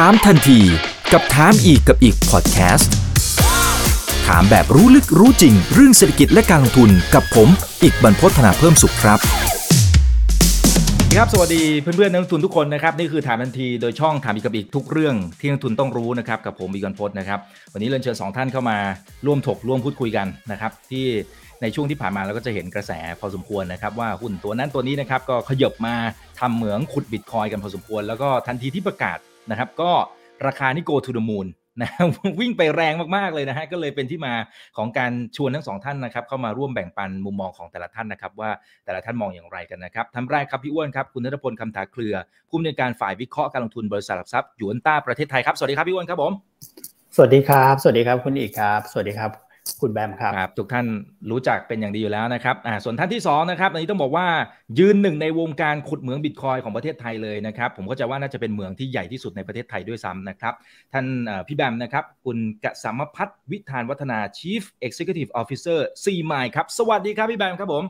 ถามทันทีกับถามอีกกับอีกพอดแคสต์ถามแบบรู้ลึกรู้จริง เรื่องเศรษฐกิจและการลงทุนกับผม อีกบรรพฒนาเพิ่มสุขครับครับสวัสดีเพื่อนๆนักลงทุนทุกคนนะครับนี่คือถามทันทีโดยช่องถามอีกกับอีกทุกเรื่องที่นักลงทุนต้องรู้นะครับกับผมอีกบรรพฒนะครับวันนี้เรียนเชิญสองท่านเข้ามาร่วมถกร่วมพูดคุยกันนะครับที่ในช่วงที่ผ่านมาเราก็จะเห็นกระแสพอสมควรนะครับว่าหุ้นตัวนั้นตัวนี้นะครับก็ขยบมาทำเหมืองขุดบิตคอยกันพอสมควร แล้วก็ทันทีที่ประกาศ นะครับ ก็ราคานี่ go to the moon นะวิ่งไปแรงมากๆเลยนะฮะก็เลยเป็นที่มาของการชวนทั้งสองท่านนะครับเข้ามาร่วมแบ่งปันมุมมองของแต่ละท่านนะครับ ว่าแต่ละท่านมองอย่างไรกันนะครับท่านแรกครับพี่อ้วนครับคุณนัทพลคำถาเครือ ผู้อำนวยการฝ่ายวิเคราะห์การลงทุนบริษัทหลักทรัพย์หยวนต้าประเทศไทยครับสวัสดีครับพี่อ้วนครับผมสวัสดีครับ สวัสดีครับคุณอีกครับ สวัสดีครับ คุณแบมครับครับ ทุกท่านรู้จักเป็นอย่างดีอยู่แล้วนะครับอ่าส่วนท่านที่2นะครับอันนี้ต้องบอกว่ายืนหนึ่งในวงการขุดเหมืองบิตคอยของประเทศไทยเลยนะครับ ผมก็จะว่าน่าจะเป็นเหมืองที่ใหญ่ที่สุดในประเทศไทยด้วยซ้ำนะครับ ท่านพี่แบมนะครับ คุณกษมพัฒน์วิธานวัฒนา Chief Executive Officer ซีมายครับ สวัสดีครับพี่แบมครับผม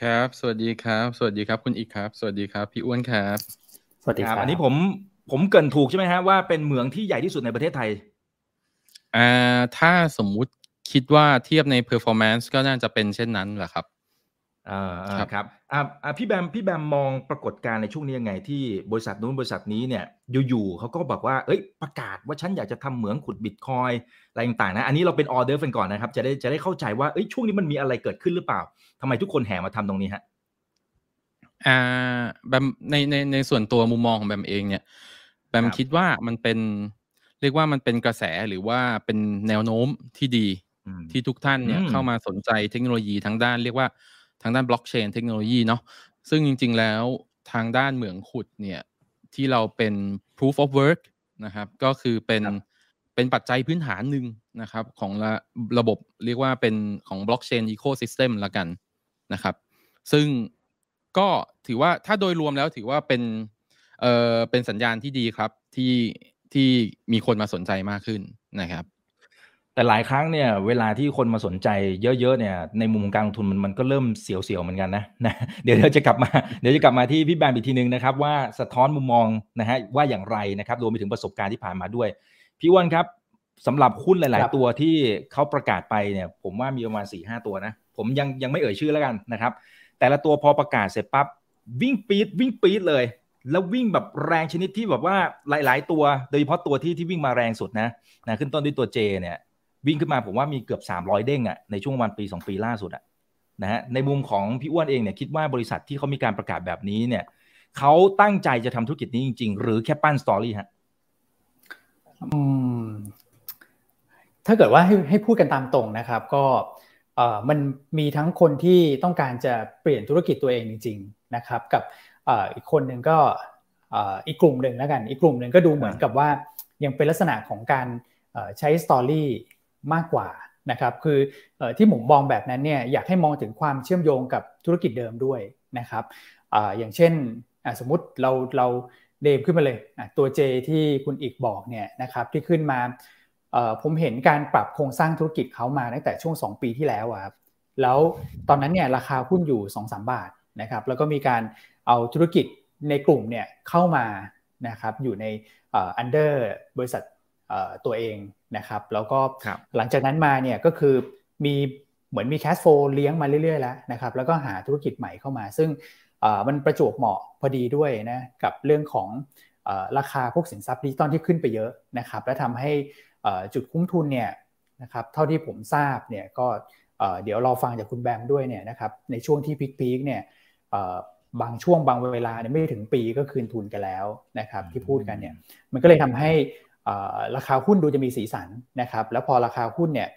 ครับ สวัสดีครับ สวัสดีครับคุณอีกครับ สวัสดีครับพี่อ้วนครับ สวัสดีครับ อันนี้ผมผมเกินถูกใช่ไหมฮะว่าเป็นเหมืองที่ใหญ่ที่สุดในประเทศไทยอ่าถ้าสมมุติ คิดว่าเทียบใน performance ก็น่าจะเป็นเช่นนั้นแหละครับอ่าครับอ่าพี่แบมพี่แบมมองปรากฏการณ์ในช่วงนี้ยังไง ที่บริษัทนู้นบริษัทนี้เนี่ยอยู่ๆเขาก็บอกว่าเอ้ยประกาศว่าฉันอยากจะทำเหมืองขุดบิตคอยอะไรต่างๆนะอันนี้เราเป็นออเดอร์กันก่อนนะครับ จะได้จะได้เข้าใจว่าเอ้ยช่วงนี้มันมีอะไรเกิดขึ้นหรือเปล่าทำไมทุกคนแห่มาทำตรงนี้ฮะอ่าแบมในในในส่วนตัวมุมมองของแบมเองเนี่ยแบมคิดว่ามันเป็นเรียกว่ามันเป็นกระแสหรือว่าเป็นแนวโน้มที่ดี ที่ทุกท่านเนี่ยเข้ามาสนใจเทคโนโลยีทั้งด้านเรียกว่าทางด้าน blockchain technology เนาะซึ่งจริง ๆ แล้วทางด้านเหมืองขุดเนี่ยที่เราเป็น proof of work นะครับ ก็คือเป็นเป็นปัจจัยพื้นฐานหนึ่งนะครับ ของระระบบเรียกว่าเป็นของ blockchain ecosystem ละกันนะครับ ซึ่งก็ถือว่าถ้าโดยรวมแล้วถือว่าเป็นเอ่อเป็นสัญญาณที่ดีครับที่ที่มีคนมาสนใจมากขึ้นนะครับ แต่หลายครั้งเนี่ยเวลาที่คนมาสนใจเยอะๆเนี่ยในมุมการลงทุนมันมันก็เริ่มเสียวๆเหมือนกันนะนะเดี๋ยวเราจะกลับมาเดี๋ยวจะกลับมาที่พี่แบนอีกทีนึงนะครับ ว่าสะท้อนมุมมองนะฮะว่าอย่างไรนะครับรวมไปถึงประสบการณ์ที่ผ่านมาด้วย พี่วันครับสำหรับหุ้นหลาย ๆ ตัวที่เขาประกาศไปเนี่ย ผมว่ามีประมาณ4ี่ห้าตัวนะ ผมยังยังไม่เอ่ยชื่อแล้วกันนะครับ แต่ละตัวพอประกาศเสร็จปั๊บวิ่งปี๊ดวิ่งปี๊ดเลย แล้ววิ่งแบบแรงชนิดที่แบบว่าหลาย ๆ ตัว โดยเฉพาะตัวที่ที่วิ่งมาแรงสุดนะนะขึ้นต้นด้วยตัวเจเนี่ย วิ่งขึ้นมาผมว่ามีเกือบ 300 เด้งอะในช่วงวันปี 2 ปีล่าสุดอะนะฮะในมุมของพี่อ้วนเองเนี่ยคิดว่าบริษัทที่เขามีการประกาศแบบนี้เนี่ยเขาตั้งใจจะทำธุรกิจนี้จริง ๆ หรือแค่ปั้นสตอรี่ฮะถ้าเกิดว่าให้ให้พูดกันตามตรงนะครับ ก็เอ่อมันมีทั้งคนที่ต้องการจะเปลี่ยนธุรกิจตัวเองจริง ๆนะครับ กับออีกคนหนึ่งก็อีกกลุ่มหนึ่งแล้วกัน อีกกลุ่มหนึ่งก็ดูเหมือนกับว่ายังเป็นลักษณะของการใช้สตอรี่ มากกว่านะครับคือที่ผมมองแบบนั้นเนี่ยอยากให้มองถึงความเชื่อมโยงกับธุรกิจเดิมด้วยนะครับออย่างเช่นสมมุติเราเราเดมขึ้นมาเลยตัว J ที่คุณอีกบอกเนี่ยนะครับที่ขึ้นมาผมเห็นการปรับโครงสร้างธุรกิจเขามาตั้งแต่ช่วง 2 ปีที่แล้วครับแล้วตอนนั้นเนี่ยราคาหุ้นอยู่ 2-3 บาทนะครับแล้วก็มีการเอาธุรกิจในกลุ่มเนี่ยเข้ามานะครับอยู่ใน under บริษัทตัวเอง นะครับแล้วก็หลังจากนั้นมาเนี่ยก็คือมีเหมือนมี cash flow เลี้ยงมาเรื่อยๆแล้วนะครับแล้วก็หาธุรกิจใหม่เข้ามา ซึ่งมันประจวบเหมาะพอดีด้วยนะกับเรื่องของราคาพวกสินทรัพย์ดิจิตอลที่ขึ้นไปเยอะนะครับและทำให้จุดคุ้มทุนเนี่ยนะครับเท่าที่ผมทราบเนี่ยก็เดี๋ยวเราฟังจากคุณแบมด้วยเนี่ยนะครับในช่วงที่พีคๆเนี่ยบางช่วงบางเวลาเนี่ยไม่ถึงปีก็คืนทุนกันแล้วนะครับที่พูดกันเนี่ยมันก็เลยทำให้ ราคาหุ้นดูจะมีสีสันนะครับ แล้วพอราคาหุ้นเนี่ย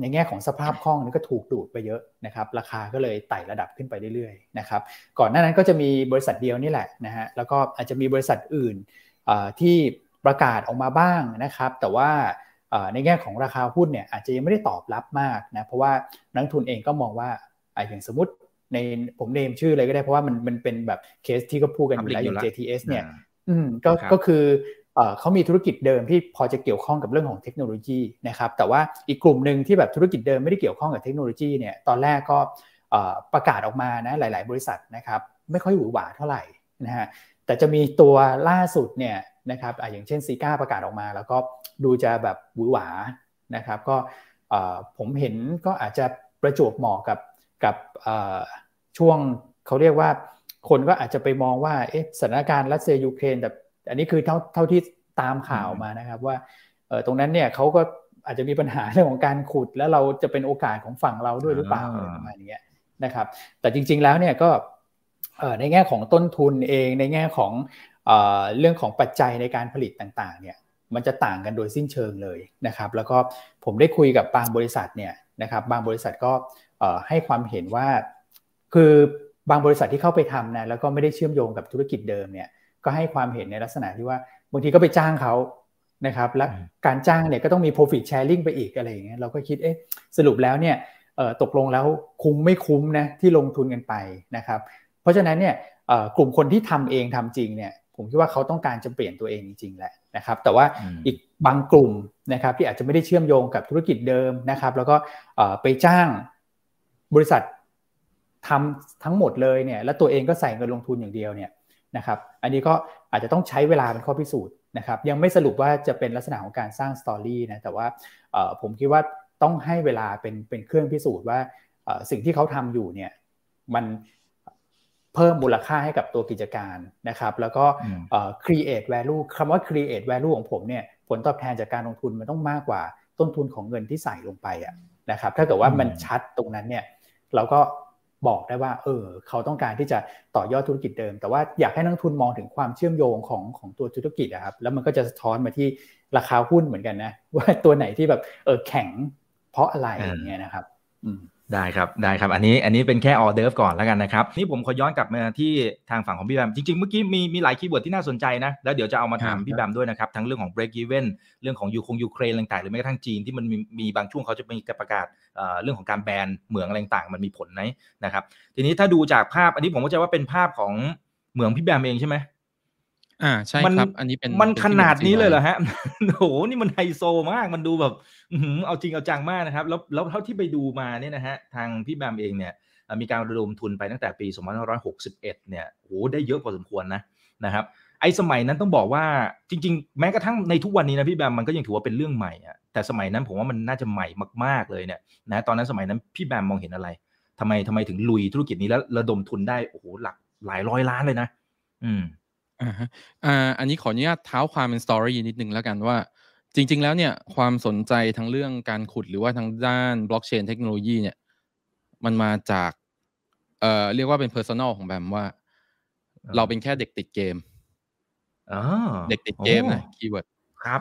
ในแง่ของสภาพคล่องนี่ก็ถูกดูดไปเยอะนะครับ ราคาก็เลยไต่ระดับขึ้นไปเรื่อยๆนะครับ ก่อนหน้านั้นก็จะมีบริษัทเดียวนี่แหละนะฮะ แล้วก็อาจจะมีบริษัทอื่นที่ประกาศออกมาบ้างนะครับ แต่ว่าในแง่ของราคาหุ้นเนี่ยอาจจะยังไม่ได้ตอบรับมากนะ เพราะว่านักทุนเองก็มองว่าอย่างสมมติในผมเนมชื่อเลยก็ได้เพราะว่ามันมันเป็นแบบเคสที่ก็พูดกันอยู่แล้วอย่าง JTS เนี่ยก็ก็คือ เขามีธุรกิจเดิมที่พอจะเกี่ยวข้องกับเรื่องของเทคโนโลยีนะครับแต่ว่าอีกกลุ่มหนึ่งที่แบบธุรกิจเดิมไม่ได้เกี่ยวข้องกับเทคโนโลยีเนี่ยตอนแรกก็ประกาศออกมานะหลาย ๆ บริษัทนะครับไม่ค่อยหวือหวาเท่าไหร่นะฮะแต่จะมีตัวล่าสุดเนี่ยนะครับออย่างเช่นซีก้าประกาศออกมา แล้วก็ดูจะแบบหวือหวานะครับก็ผมเห็นก็อาจจะประจวบเหมาะกับกับช่วงเขาเรียกว่าคนก็อาจจะไปมองว่าสถานการณ์รัสเซียยูเครนแต่ อันนี้คือเท่าเท่าที่ตามข่าวมานะครับ ว่าตรงนั้นเนี่ยเขาก็อาจจะมีปัญหาเรื่องของการขุด แล้วเราจะเป็นโอกาสของฝั่งเราด้วยหรือเปล่าอะไรประมาณนี้นะครับ แต่จริง ๆแล้วเนี่ยก็ในแง่ของต้นทุนเองในแง่ของเรื่องของปัจจัยในการผลิตต่างๆเนี่ยมันจะต่างกันโดยสิ้นเชิงเลยนะครับ แล้วก็ผมได้คุยกับบางบริษัทเนี่ยนะครับบางบริษัทก็ให้ความเห็นว่าคือบางบริษัทที่เข้าไปทำนะแล้วก็ไม่ได้เชื่อมโยงกับธุรกิจเดิมเนี่ย ก็ให้ความเห็นในลักษณะที่ว่าบางทีก็ไปจ้างเขานะครับและการจ้างเนี่ยก็ต้องมี profit sharing ไปอีกอะไรอย่างเงี้ยเราก็คิดเอ๊ะสรุปแล้วเนี่ยตกลงแล้วคุ้มไม่คุ้มนะที่ลงทุนกันไปนะครับ เพราะฉะนั้นเนี่ยกลุ่มคนที่ทำเองทำจริงเนี่ยผมคิดว่าเขาต้องการจะเปลี่ยนตัวเองจริงๆแหละนะครับ แต่ว่าอีกบางกลุ่มนะครับที่อาจจะไม่ได้เชื่อมโยงกับธุรกิจเดิมนะครับ แล้วก็ไปจ้างบริษัททำทั้งหมดเลยเนี่ยแล้วตัวเองก็ใส่เงินลงทุนอย่างเดียวเนี่ย นะครับ อันนี้ก็อาจจะต้องใช้เวลาเป็นข้อพิสูจน์นะครับ ยังไม่สรุปว่าจะเป็นลักษณะของการสร้างสตอรี่นะ แต่ว่าผมคิดว่าต้องให้เวลาเป็นเป็นเครื่องพิสูจน์ว่าสิ่งที่เขาทำอยู่เนี่ยมันเพิ่มมูลค่าให้กับตัวกิจการนะครับ แล้วก็ create value คำว่า create value ของผมเนี่ยผลตอบแทนจากการลงทุนมันต้องมากกว่าต้นทุนของเงินที่ใส่ลงไปอะนะครับ ถ้าเกิดว่ามันชัดตรงนั้นเนี่ยเราก็ บอกได้ว่า เออ เขาต้องการที่จะต่อยอดธุรกิจเดิม แต่ว่าอยากให้นักทุนมองถึงความเชื่อมโยงของของตัวธุรกิจนะครับ แล้วมันก็จะสะท้อนมาที่ราคาหุ้นเหมือนกันนะ ว่าตัวไหนที่แบบเออแข็งเพราะอะไรอย่างเงี้ยนะครับ ได้ครับได้ครับ อันนี้อันนี้เป็นแค่ออเดิร์ฟก่อนแล้วกันนะครับ นี่ผมขอย้อนกลับมาที่ทางฝั่งของพี่แบม จริงๆ เมื่อกี้มีมีหลาย keyword ที่น่าสนใจนะ แล้วเดี๋ยวจะเอามาถามพี่แบมด้วยนะครับ ทั้งเรื่องของ break even เรื่องของยูคงยูเครนต่างๆ หรือแม้กระทั่งจีนที่มันมีมีบางช่วงเขาจะมีการประกาศเรื่องของการแบนเหมืองอะไรต่างๆ มันมีผลไหมนะครับ ทีนี้ถ้าดูจากภาพอันนี้ผมก็จะว่าเป็นภาพของเหมืองพี่แบมเองใช่ไหม อ่าใช่ครับ อันนี้เป็นมันขนาดนี้เลยเหรอฮะโหนี่มันไฮโซมากมันดูแบบเอาจริงเอาจังมากนะครับ แล้วแล้วเท่าที่ไปดูมาเนี่ยนะฮะทางพี่แบมเองเนี่ยมีการระดมทุนไปตั้งแต่ปี 2561 เนี่ยโหได้เยอะพอสมควรนะนะครับไอ้สมัยนั้นต้องบอกว่าจริง ๆ แม้กระทั่งในทุกวันนี้นะพี่แบมมันก็ยังถือว่าเป็นเรื่องใหม่อะแต่สมัยนั้นผมว่ามันน่าจะใหม่มากๆเลยเนี่ยนะตอนนั้นสมัยนั้นพี่แบมมองเห็นอะไรทำไมทำไมถึงลุยธุรกิจนี้แล้วระดมทุนได้โอ้โหหลักหลายร้อยล้านเลยนะ อืม อ่าฮะอ่าอันนี้ขออนุญาตเท้าความเป็น story นิดนึงแล้วกันว่า จริง ๆ แล้วเนี่ยความสนใจทั้งเรื่องการขุดหรือว่าทางด้าน blockchain technology เนี่ย มันมาจาก เอ่อเรียกว่าเป็น personal ของแบมว่า เราเป็นแค่เด็กติดเกมเด็กติดเกมนะ keyword ครับ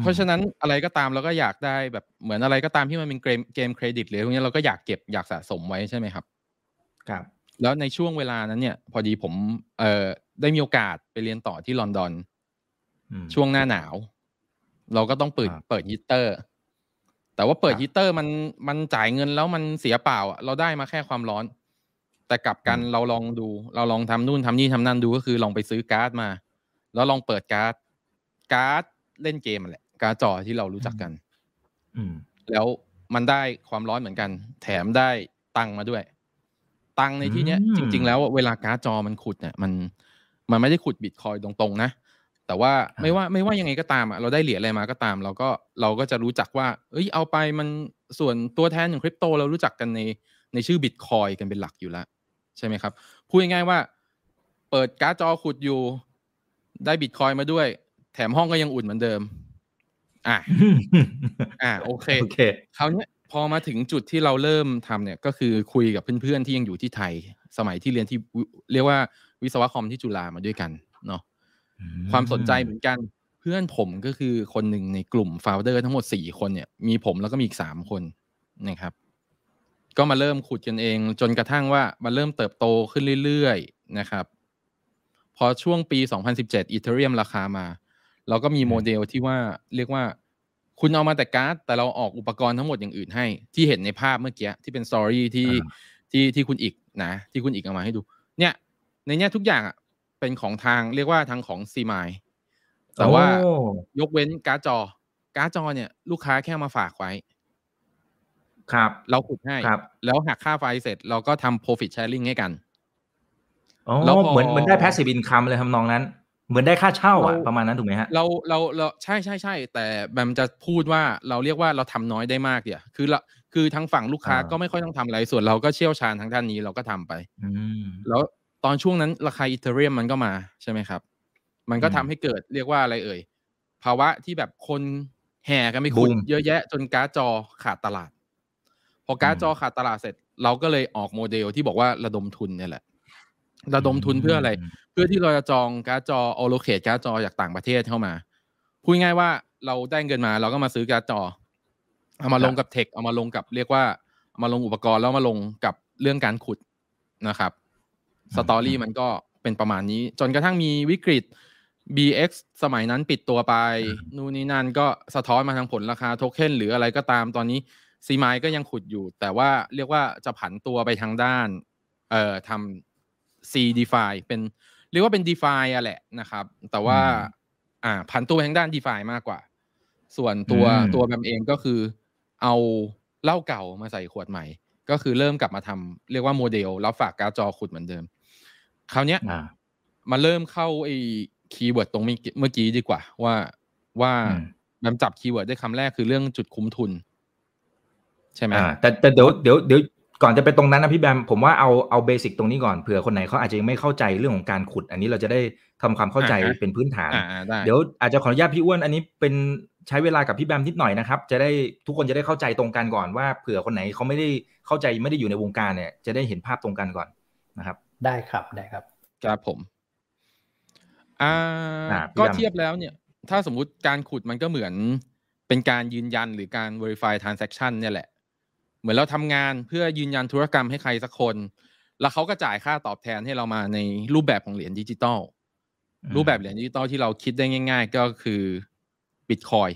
เพราะฉะนั้นอะไรก็ตามเราก็อยากได้แบบเหมือนอะไรก็ตามที่มันเป็นเกมเกมเครดิตหรือพวกนี้เราก็อยากเก็บอยากสะสมไว้ใช่ไหมครับ ครับ แล้วในช่วงเวลานั้นเนี่ย พอดีผมเอ่อได้มีโอกาสไปเรียนต่อที่ลอนดอนช่วงหน้าหนาว เราก็ต้องเปิดเปิดฮีเตอร์ แต่ว่าเปิดฮีเตอร์มันมันจ่ายเงินแล้วมันเสียเปล่าอะเราได้มาแค่ความร้อน แต่กลับกันเราลองดู เราลองทำนู่นทำนี่ทำนั่นดูก็คือลองไปซื้อการ์ดมา แล้วลองเปิดการ์ดการ์ดเล่นเกมแหละ การ์ดจอที่เรารู้จักกัน อืมแล้วมันได้ความร้อนเหมือนกัน แถมได้ตังมาด้วย ตังในที่เนี้ยจริง ๆ แล้วเวลาการ์ดจอมันขุดเนี่ยมันมันไม่ได้ขุดบิตคอยตรงๆนะแต่ว่าไม่ว่าไม่ว่ายังไงก็ตามอะเราได้เหรียญอะไรมาก็ตาม เราก็เราก็จะรู้จักว่า เอ้ยเอาไปมันส่วนตัวแทนอย่างคริปโตเรารู้จักกันในในชื่อบิตคอยกันเป็นหลักอยู่แล้วใช่ไหมครับพูดง่ายๆว่า เปิดการ์ดจอขุดอยู่ได้บิตคอยมาด้วย แถมห้องก็ยังอุ่นเหมือนเดิม อะอ่าโอเคโอเคคราวนี้ พอมาถึงจุดที่เราเริ่มทำเนี่ยก็คือคุยกับเพื่อนๆที่ยังอยู่ที่ไทย สมัยที่เรียนที่เรียกว่าวิศวะคอมที่จุฬามาด้วยกันเนาะความสนใจเหมือนกันเพื่อนผมก็คือคนหนึ่งในกลุ่มโฟลเดอร์ทั้งหมดสี่คนเนี่ยมีผมแล้วก็มีอีกสามคนนะครับ ก็มาเริ่มขุดกันเอง จนกระทั่งว่ามันเริ่มเติบโตขึ้นเรื่อยๆนะครับ พอช่วงปี 2017 Ethereum ราคามา เราก็มีโมเดลที่ว่าเรียกว่า คุณเอามาแต่การ์ด แต่เราออกอุปกรณ์ทั้งหมดอย่างอื่นให้ ที่เห็นในภาพเมื่อกี้ที่เป็น story ที่ที่ที่คุณอิกนะ ที่คุณอิกเอามาให้ดู เนี่ย ในเนี้ยทุกอย่างอะเป็นของทางเรียกว่าทางของ Zmine แต่ว่ายกเว้นการ์ดจอ การ์ดจอเนี่ย ลูกค้าแค่มาฝากไว้ ครับ เราขุดให้ครับ แล้วหักค่าไฟเสร็จเราก็ทำ profit sharing ให้กันแล้วเหมือนเหมือนได้ passive income เลยทำนองนั้น เหมือนได้ค่าเช่าอะประมาณนั้นถูกไหมฮะเราเราเราใช่ใช่ใช่แต่แบมจะพูดว่าเราเรียกว่าเราทำน้อยได้มากเดียวคือละคือทางฝั่งลูกค้าก็ไม่ค่อยต้องทำอะไรส่วนเราก็เชี่ยวชาญทางด้านนี้เราก็ทำไปแล้วตอนช่วงนั้นราคาอีเทเรียมมันก็มาใช่ไหมครับ มันก็ทำให้เกิดเรียกว่าอะไรเอ่ย ภาวะที่แบบคนแห่กันไม่คุ้นเยอะแยะ จนการ์ดจอขาดตลาด พอการ์ดจอขาดตลาดเสร็จ เราก็เลยออกโมเดลที่บอกว่าระดมทุนเนี่ยแหละ ระดมทุนเพื่ออะไร เพื่อที่เราจะจองการ์ดจอ allocate การ์ดจอจากต่างประเทศเข้ามา พูดง่ายว่าเราได้เงินมาเราก็มาซื้อการ์ดจอ เอามาลงกับ tech เอามาลงกับเรียกว่าเอามาลงอุปกรณ์แล้วมาลงกับเรื่องการขุดนะครับ story มันก็เป็นประมาณนี้ จนกระทั่งมีวิกฤต BX สมัยนั้นปิดตัวไป นู่นนี่นั่นก็สะท้อนมาทางผลราคาโทเค็นหรืออะไรก็ตามตอนนี้ซีไมก็ยังขุดอยู่ แต่ว่าเรียกว่าจะผันตัวไปทางด้าน เอ่อทำ C DeFi เป็นเรียกว่าเป็น DeFi อะแหละนะครับ แต่ว่า อ่าผันตัวไปทางด้าน DeFi มากกว่า ส่วนตัวตัวแบมเองก็คือ เอาเหล้าเก่ามาใส่ขวดใหม่ ก็คือเริ่มกลับมาทำเรียกว่าโมเดลแล้วฝากการ์ดจอขุดเหมือนเดิม คราวเนี้ยมาเริ่มเข้าไอ้ keyword ตรงเมื่อกี้ดีกว่า ว่าว่าแบมจับ keyword ได้คำแรกคือเรื่องจุดคุ้มทุน ใช่ไหมแต่แต่เดี๋ยวเดี๋ยวเดี๋ยว ก่อนจะไปตรงนั้นนะพี่แบมผมว่าเอาเอา basic ตรงนี้ก่อนเผื่อคนไหนเขาอาจจะยังไม่เข้าใจเรื่องของการขุด อันนี้เราจะได้ทำความเข้าใจเป็นพื้นฐาน เดี๋ยวอาจจะขออนุญาตพี่อ้วนอันนี้เป็นใช้เวลากับพี่แบมนิดหน่อยนะครับจะได้ทุกคนจะได้เข้าใจตรงกันก่อนว่าเผื่อคนไหนเขาไม่ได้เข้าใจไม่ได้อยู่ในวงการเนี่ย จะได้เห็นภาพตรงกันก่อนนะครับ ได้ครับได้ครับครับผมอ่าก็เทียบแล้วเนี่ย ถ้าสมมุติการขุดมันก็เหมือนเป็นการยืนยันหรือการ verify transaction เนี่ยแหละ เหมือนเราทำงานเพื่อยืนยันธุรกรรมให้ใครสักคน แล้วเขาก็จ่ายค่าตอบแทนให้เรามาในรูปแบบของเหรียญดิจิตอลรูปแบบเหรียญดิจิตอลที่เราคิดได้ง่าย ๆ ก็คือบิตคอย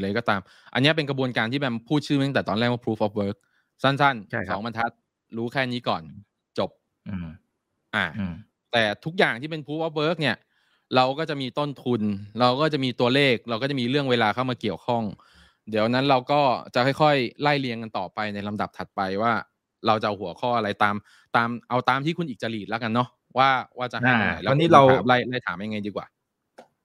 เลยก็ตาม อันนี้เป็นกระบวนการที่แบมพูดชื่อตั้งแต่ตอนแรกว่า proof of work สั้นๆสองบรรทัด รู้แค่นี้ก่อนจบอ่า แต่ทุกอย่างที่เป็น proof of work เนี่ย เราก็จะมีต้นทุน เราก็จะมีตัวเลข เราก็จะมีเรื่องเวลาเข้ามาเกี่ยวข้อง เดี๋ยวนั้นเราก็จะค่อยๆ ไล่เรียงกันต่อไปในลำดับถัดไปว่า เราจะหัวข้ออะไรตามตามเอาตามที่คุณอีกจรีตแล้วกันเนาะว่าว่าจะให้ไหนแล้วนี้เราไล่ไล่ถามยังไงดีกว่า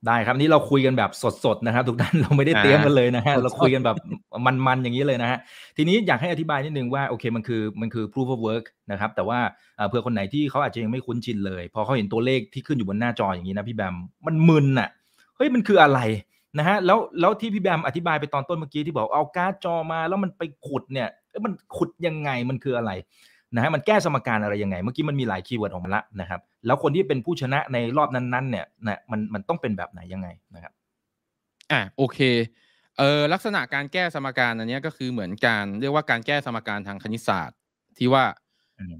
ได้ครับนี่เราคุยกันแบบสดๆนะครับทุกท่านเราไม่ได้เตรียมกันเลยนะฮะเราคุยกันแบบมันๆอย่างนี้เลยนะฮะทีนี้อยากให้อธิบายนิดนึงว่าโอเคมันคือมันคือ proof of work นะครับแต่ว่าเผื่อคนไหนที่เขาอาจจะยังไม่คุ้นชินเลย พอเขาเห็นตัวเลขที่ขึ้นอยู่บนหน้าจออย่างนี้นะพี่แบมมันมึนอะเฮ้ยมันคืออะไร นะฮะแล้วแล้วที่พี่แบมอธิบายไปตอนต้นเมื่อกี้ที่บอกเอาการ์ดจอมาแล้วมันไปขุดเนี่ยมันขุดยังไงมันคืออะไรนะฮะมันแก้สมการอะไรยังไง เมื่อกี้มันมีหลาย keyword ออกมาละนะครับ แล้วคนที่เป็นผู้ชนะในรอบนั้นๆ เนี่ยนะมันมันต้องเป็นแบบไหนยังไงนะครับอ่าโอเคเออลักษณะการแก้สมการอันนี้ก็คือเหมือนการเรียกว่าการแก้สมการทางคณิตศาสตร์ ที่ว่า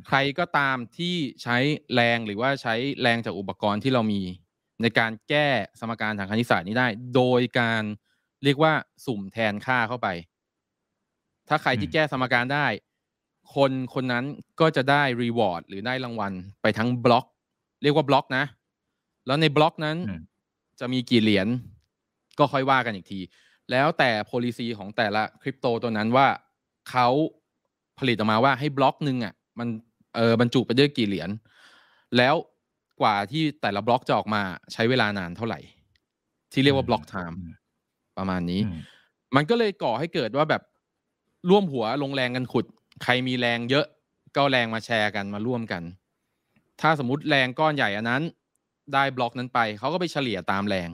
ใครก็ตามที่ใช้แรงหรือว่าใช้แรงจากอุปกรณ์ที่เรามี ในการแก้สมการทางคณิตศาสตร์นี้ได้ โดยการเรียกว่าสุ่มแทนค่าเข้าไป ถ้าใครที่แก้สมการได้ คนคนนั้นก็จะได้รีวอร์ดหรือได้รางวัลไปทั้งบล็อก เรียกว่าบล็อกนะ แล้วในบล็อกนั้นจะมีกี่เหรียญก็ค่อยว่ากันอีกที แล้วแต่ policy ของแต่ละคริปโตตัวนั้นว่าเขาผลิตออกมาว่าให้บล็อกหนึ่งอะ มันเออบรรจุไปด้วยกี่เหรียญแล้ว กว่าที่แต่ละบล็อกจะออกมาใช้เวลานานเท่าไหร่ ที่เรียกว่า block time ประมาณนี้ มันก็เลยก่อให้เกิดว่าแบบร่วมหัวลงแรงกันขุด ใครมีแรงเยอะก็แรงมาแชร์กันมาร่วมกัน ถ้าสมมติแรงก้อนใหญ่อันนั้น ได้บล็อกนั้นไปเขาก็ไปเฉลี่ยตามแรง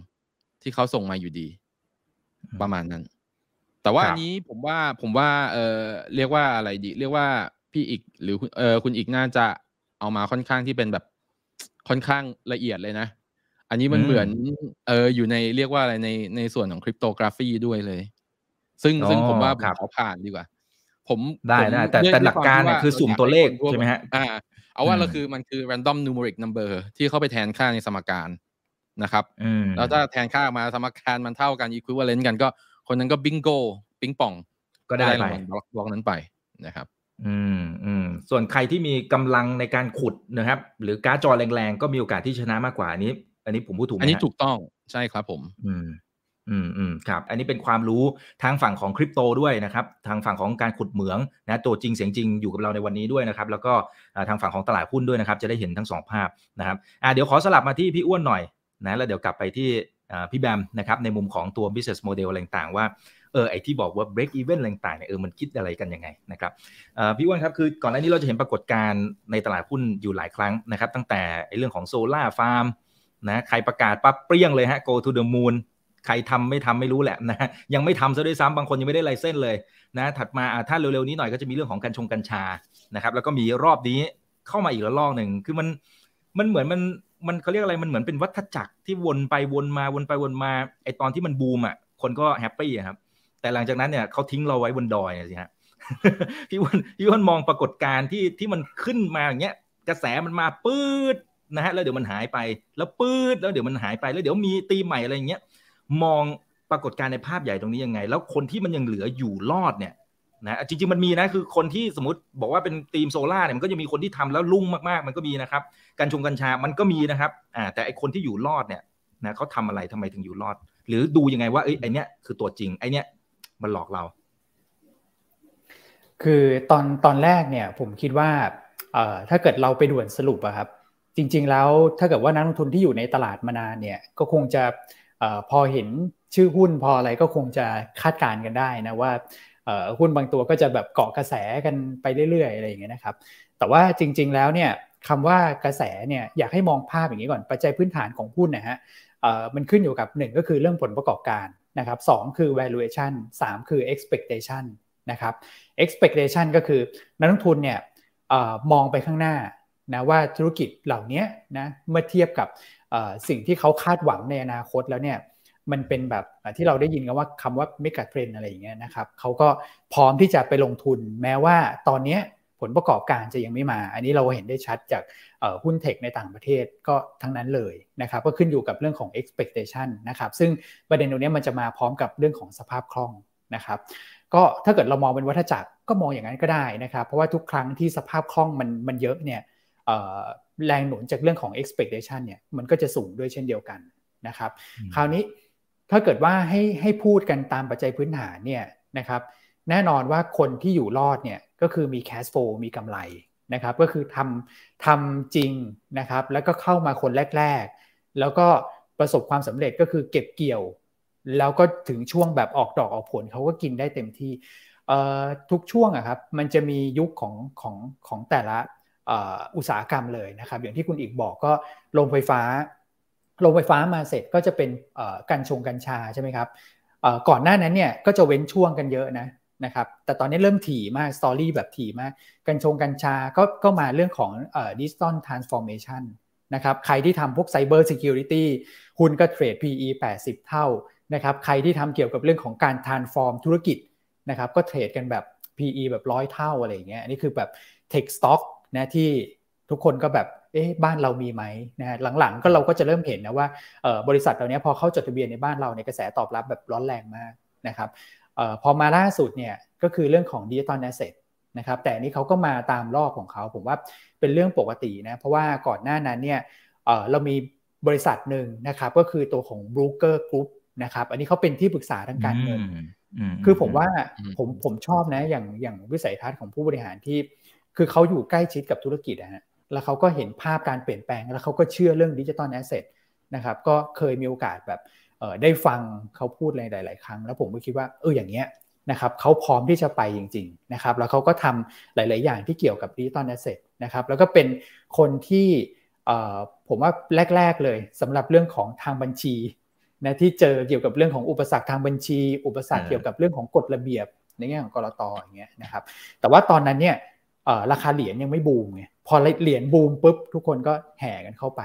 ที่เขาส่งมาอยู่ดี ประมาณนั้น แต่ว่าอันนี้ผมว่าผมว่า เออเรียกว่าอะไรดี เรียกว่าพี่อีกหรือเออคุณอีกน่าจะเอามาค่อนข้างที่เป็นแบบ ค่อนข้างละเอียดเลยนะ อันนี้มันเหมือนเอออยู่ในเรียกว่าอะไรในในส่วนของคริปโตกราฟีด้วยเลย ซึ่งซึ่งผมว่าผมขอผ่านดีกว่า ผมได้ได้แต่แต่หลักการเนี่ยคือสุ่มตัวเลขใช่ไหมฮะอ่า เอาว่าเราคือมันคือ random numeric number ที่เข้าไปแทนค่าในสมการนะครับแล้วถ้าแทนค่ามาสมการมันเท่ากัน equivalent กันก็ คนนั้นก็บิงโกปิงปอง ก็ได้ไปบล็อกนั้นไปนะครับ อืมอืม ส่วนใครที่มีกำลังในการขุดนะครับ หรือการ์ดจอแรงๆ ก็มีโอกาสที่ชนะมากกว่าอันนี้ อันนี้ผมพูดถูกไหมอันนี้ถูกต้องใช่ครับผม อืม อืมอืมครับ อันนี้เป็นความรู้ทางฝั่งของคริปโตด้วยนะครับ ทางฝั่งของการขุดเหมืองนะตัวจริงเสียงจริงอยู่กับเราในวันนี้ด้วยนะครับ แล้วก็ทางฝั่งของตลาดหุ้นด้วยนะครับ จะได้เห็นทั้งสองภาพนะครับอ่าเดี๋ยวขอสลับมาที่พี่อ้วนหน่อยนะแล้วเดี๋ยวกลับไปที่พี่แบมนะครับในมุมของตัว business model อะไรต่างๆว่า เออไอที่บอกว่า break even อะไรต่างๆเนี่ยเออมันคิดอะไรกันยังไงนะครับพี่อ้วนครับคือก่อนหน้านี้เราจะเห็นปรากฏการณ์ในตลาดหุ้นอยู่หลายครั้งนะครับตั้งแต่ไอเรื่องของ solar farm นะใครประกาศปั๊บเปรี้ยงเลยฮะ go to the moon ใครทำไม่ทำไม่รู้แหละนะยังไม่ทำซะด้วยซ้ำบางคนยังไม่ได้ license เลยนะถัดมาถ้าเร็วๆนี้หน่อยก็จะมีเรื่องของกัญชงกัญชานะครับแล้วก็มีรอบนี้เข้ามาอีกระลอกหนึ่งคือมันมันเหมือนมันมันเขาเรียกอะไรมันเหมือนเป็นวัฏจักรที่วนไปวนมาวนไปวนมาไอตอนที่มันบูมอะคนก็ happy ครับ แต่หลังจากนั้นเนี่ยเขาทิ้งเราไว้บนดอยสิฮะพี่วันพี่วันมองปรากฏการณ์ที่ที่มันขึ้นมาอย่างเงี้ย กระแสมันมาปื๊ดนะฮะแล้วเดี๋ยวมันหายไป แล้วปื๊ดแล้วเดี๋ยวมันหายไปแล้วเดี๋ยวมีตีใหม่อะไรอย่างเงี้ยมองปรากฏการณ์ในภาพใหญ่ตรงนี้ยังไง แล้วคนที่มันยังเหลืออยู่รอดเนี่ยนะจริงๆมันมีนะคือคนที่สมมติบอกว่าเป็นทีมโซล่าเนี่ยมันก็จะมีคนที่ทำแล้วลุ่งมากๆ มันก็มีนะครับกัญชงกัญชามันก็มีนะครับอ่าแต่ไอคนที่อยู่รอดเนี่ยนะเขาทำอะไรทำไมถึงอยู่รอด หรือดูยังไงว่าเอ้ยไอเนี้ยคือตัวจริงไอเนี้ย มันหลอกเรา คือตอนตอนแรกเนี่ย ผมคิดว่าเอ่อถ้าเกิดเราไปด่วนสรุปอะครับ จริง ๆ แล้วถ้าเกิดว่านักลงทุนที่อยู่ในตลาดมานานเนี่ย ก็คงจะอพอเห็นชื่อหุ้นพออะไรก็คงจะคาดการณ์กันได้นะว่าหุ้นบางตัวก็จะแบบเกาะกระแสกันไปเรื่อยๆอะไรอย่างเงี้ยนะครับ แต่ว่าจริง ๆ แล้วเนี่ยคำว่ากระแสเนี่ยอยากให้มองภาพอย่างนี้ก่อนปัจจัยพื้นฐานของหุ้นนะฮะมันขึ้นอยู่กับ1ก็คือเรื่องผลประกอบการ นะครับสคือ valuation 3 คือ expectation นะครับ expectation ก็คือนักลงทุนเนี่ยมองไปข้างหน้านะว่าธุรกิจเหล่านี้นะเมื่อเทียบกับสิ่งที่เขาคาดหวังในอนาคตแล้วเนี่ยมันเป็นแบบที่เราได้ยินกันว่าคำว่าเมกะเทรนอะไรอย่างเงี้ยนะครับเขาก็พร้อมที่จะไปลงทุนแม้ว่าตอนนี้ ผลประกอบการจะยังไม่มา อันนี้เราเห็นได้ชัดจากหุ้นเทคในต่างประเทศก็ทั้งนั้นเลยนะครับก็ขึ้นอยู่กับเรื่องของ expectation นะครับซึ่งประเด็นตรงนี้มันจะมาพร้อมกับเรื่องของสภาพคล่องนะครับก็ถ้าเกิดเรามองเป็นวัฏจักรก็มองอย่างนั้นก็ได้นะครับ เพราะว่าทุกครั้งที่สภาพคล่องมันมันเยอะเนี่ยแรงหนุนจากเรื่องของ expectation เนี่ยมันก็จะสูงด้วยเช่นเดียวกันนะครับคราวนี้ถ้าเกิดว่าให้ให้พูดกันตามปัจจัยพื้นฐานเนี่ยนะครับแน่นอนว่าคนที่อยู่รอดเนี่ย ก็คือมี cash flow มีกำไรนะครับ ก็คือทำทำจริงนะครับ แล้วก็เข้ามาคนแรก ๆ แล้วก็ประสบความสำเร็จก็คือเก็บเกี่ยว แล้วก็ถึงช่วงแบบออกดอกออกผลเขาก็กินได้เต็มที่ทุกช่วงอะครับมันจะมียุคของของของแต่ละอุตสาหกรรมเลยนะครับ อย่างที่คุณอีกบอกก็โรงไฟฟ้าโรงไฟฟ้ามาเสร็จก็จะเป็นกัญชงกัญชาใช่ไหมครับก่อนหน้านั้นเนี่ยก็จะเว้นช่วงกันเยอะนะ นะครับแต่ตอนนี้เริ่มถี่มาก story แบบถี่มาก กัญชงกัญชาก็ก็มาเรื่องของ digital transformation นะครับใครที่ทำพวก cyber security หุ้นก็เทรด PE 80 เท่านะครับใครที่ทำเกี่ยวกับเรื่องของการ transform ธุรกิจนะครับก็เทรดกันแบบ PE แบบร้อยเท่าอะไรอย่างเงี้ยอันนี้คือแบบ tech stock นะที่ทุกคนก็แบบเอ๊ะบ้านเรามีไหมนะฮะหลังๆก็เราก็จะเริ่มเห็นนะว่าบริษัทเหล่านี้พอเข้าจดทะเบียนในบ้านเราในกระแสตอบรับแบบร้อนแรงมากนะครับ พอมาล่าสุดเนี่ยก็คือเรื่องของ digital asset นะครับแต่นี้เขาก็มาตามรอบของเขาผมว่าเป็นเรื่องปกตินะเพราะว่าก่อนหน้านั้นเนี่ยเรามีบริษัทหนึ่งนะครับก็คือตัวของ Brooker Group นะครับอันนี้เขาเป็นที่ปรึกษาทางการเงินคือผมว่าผมผมชอบนะอย่างอย่างวิสัยทัศน์ของผู้บริหารที่ คือเขาอยู่ใกล้ชิดกับธุรกิจนะฮะแล้วเขาก็เห็นภาพการเปลี่ยนแปลง แล้วเขาก็เชื่อเรื่อง digital assetนะครับก็เคยมีโอกาสแบบ ได้ฟังเขาพูดหลาย ๆ ครั้ง แล้วผมก็คิดว่าเอออย่างเงี้ยนะครับเขาพร้อมที่จะไปจริง ๆ นะครับ แล้วเขาก็ทำหลาย ๆ อย่างที่เกี่ยวกับ digital asset นะครับ แล้วก็เป็นคนที่ผมว่าแรก ๆ เลยสำหรับเรื่องของทางบัญชีนะที่เจอเกี่ยวกับเรื่องของอุปสรรคทางบัญชี อุปสรรคเกี่ยวกับเรื่องของกฎระเบียบในแง่ของกลตอย่างเงี้ยนะครับ แต่ว่าตอนนั้นเนี่ยราคาเหรียญยังไม่บูมไงพอเหรียญบูมปุ๊บทุกคนก็แห่กันเข้าไป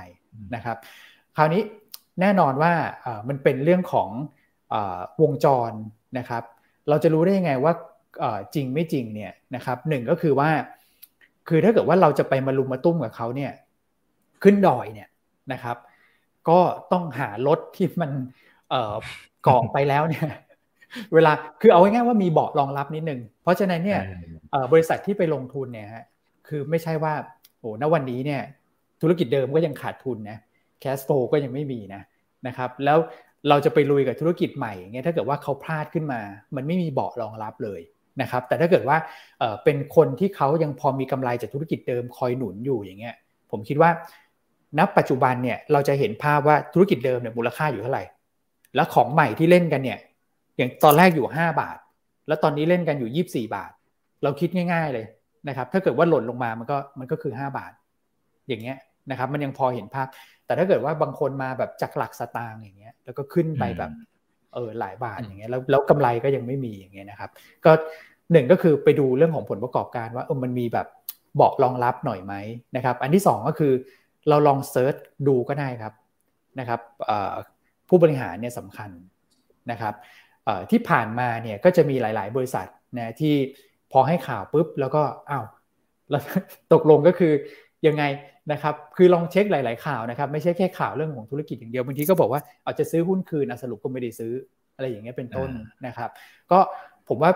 นะครับ คราวนี้ แน่นอนว่ามันเป็นเรื่องของวงจรนะครับ เราจะรู้ได้ยังไงว่าจริงไม่จริงเนี่ยนะครับหนึ่งก็คือว่า คือถ้าเกิดว่าเราจะไปมาลุมมาตุ้มกับเขาเนี่ยขึ้นดอยเนี่ยนะครับ ก็ต้องหารถที่มันกองไปแล้วเนี่ยเวลาคือเอาง่ายๆว่ามีเบาะรองรับนิดนึง เพราะฉะนั้นเนี่ยบริษัทที่ไปลงทุนเนี่ยคือไม่ใช่ว่าโอ้ณวันนี้เนี่ยธุรกิจเดิมก็ยังขาดทุนนะ แคสโฟก็ยังไม่มีนะนะครับแล้วเราจะไปลุยกับธุรกิจใหม่เงี้ยถ้าเกิดว่าเขาพลาดขึ้นมา มันไม่มีเบาะรองรับเลยนะครับแต่ถ้าเกิดว่าเป็นคนที่เขายังพอมีกำไรจากธุรกิจเดิมคอยหนุนอยู่อย่างเงี้ยผมคิดว่าณปัจจุบันเนี่ยเราจะเห็นภาพว่าธุรกิจเดิมเนี่ยมูลค่าอยู่เท่าไหร่ แล้วของใหม่ที่เล่นกันเนี่ยอย่างตอนแรกอยู่ 5 บาท แล้วตอนนี้เล่นกันอยู่ 24 บาท เราคิดง่าย ๆเลยนะครับถ้าเกิดว่าหล่นลงมามันก็มันก็คือ 5 บาท อย่างเงี้ยนะครับมันยังพอเห็นภาพ แต่ถ้าเกิดว่าบางคนมาแบบจากหลักสตางค์อย่างเงี้ยแล้วก็ขึ้นไปแบบเออหลายบาทอย่างเงี้ยแล้วแล้วกำไรก็ยังไม่มีอย่างเงี้ยนะครับ ก็หนึ่งก็คือไปดูเรื่องของผลประกอบการว่าเออมันมีแบบบอกรองรับหน่อยไหมนะครับ อันที่ 2 ก็คือเราลองเซิร์ชดูก็ได้ครับนะครับผู้บริหารเนี่ยสำคัญนะครับที่ผ่านมาเนี่ยก็จะมีหลาย ๆ บริษัทนะที่พอให้ข่าวปุ๊บแล้วก็อ้าวแล้วตกลงก็คือ ยังไงนะครับคือลองเช็คหลาย ๆ ข่าวนะครับไม่ใช่แค่ข่าวเรื่องของธุรกิจอย่างเดียวบางทีก็บอกว่าอาจจะซื้อหุ้นคืนสรุปก็ไม่ได้ซื้ออะไรอย่างเงี้ยเป็นต้นนะครับ ก็ผมว่า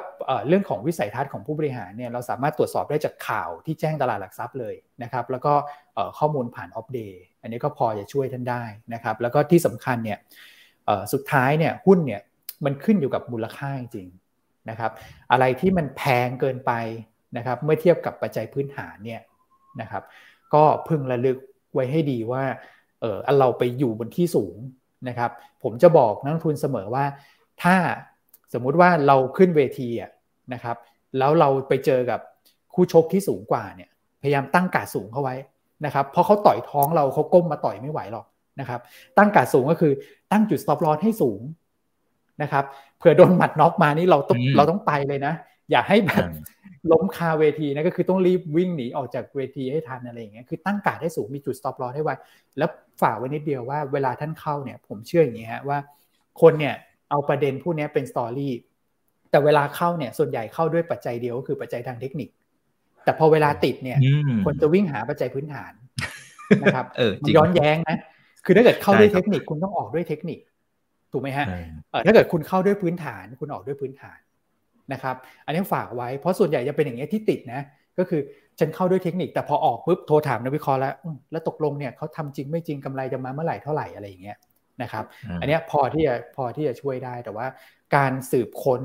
เรื่องของวิสัยทัศน์ของผู้บริหารเนี่ยเราสามารถตรวจสอบได้จากข่าวที่แจ้งตลาดหลักทรัพย์เลยนะครับ แล้วก็ข้อมูลผ่านออฟเดย์อันนี้ก็พอจะช่วยท่านได้นะครับ แล้วก็ที่สำคัญเนี่ยสุดท้ายเนี่ยหุ้นเนี่ยมันขึ้นอยู่กับมูลค่าจริงนะครับ อะไรที่มันแพงเกินไปนะครับ เมื่อเทียบกับปัจจัยพื้นฐานเนี่ยนะครับ ก็พึงระลึกไว้ให้ดีว่าเออเราไปอยู่บนที่สูงนะครับ ผมจะบอกนักลงทุนเสมอว่า ถ้าสมมุติว่าเราขึ้นเวทีอะนะครับ แล้วเราไปเจอกับคู่ชกที่สูงกว่าเนี่ยพยายามตั้งกาดสูงเข้าไว้นะครับเพราะเขาต่อยท้องเราเขาก้มมาต่อยไม่ไหวหรอกนะครับตั้งกาดสูงก็คือตั้งจุด stop loss ให้สูงนะครับเผื่อโดนหมัดน็อกมานี่เราต้องเราต้องไปเลยนะ อย่าให้แบบล้มคาเวทีนะก็คือต้องรีบวิ่งหนีออกจากเวทีให้ทันอะไรอย่างเงี้ยคือตั้งกาดให้สูงมีจุด stop loss ให้ไว้แล้วฝากไว้นิดเดียวว่าเวลาท่านเข้าเนี่ย ผมเชื่ออย่างนี้ฮะว่า คนเนี่ยเอาประเด็นพวกนี้เป็นสตอรี่แต่เวลาเข้าเนี่ยส่วนใหญ่เข้าด้วยปัจจัยเดียวก็คือปัจจัยทางเทคนิค แต่พอเวลาติดเนี่ยคนจะวิ่งหาปัจจัยพื้นฐานนะครับมันย้อนแย้งนะคือถ้าเกิดเข้าด้วยเทคนิคคุณต้องออกด้วยเทคนิคถูกไหมฮะถ้าเกิดคุณเข้าด้วยพื้นฐาน คุณออกด้วยพื้นฐาน นะครับ อันนี้ฝากไว้เพราะส่วนใหญ่จะเป็นอย่างนี้ที่ติดนะก็คือฉันเข้าด้วยเทคนิคแต่พอออกปุ๊บโทรถามนักวิเคราะห์แล้วแล้วตกลงเนี่ยเขาทำจริงไม่จริงกำไรจะมาเมื่อไหร่เท่าไหร่อะไรอย่างเงี้ยนะครับ อันนี้พอที่จะพอที่จะช่วยได้แต่ว่าการสืบค้น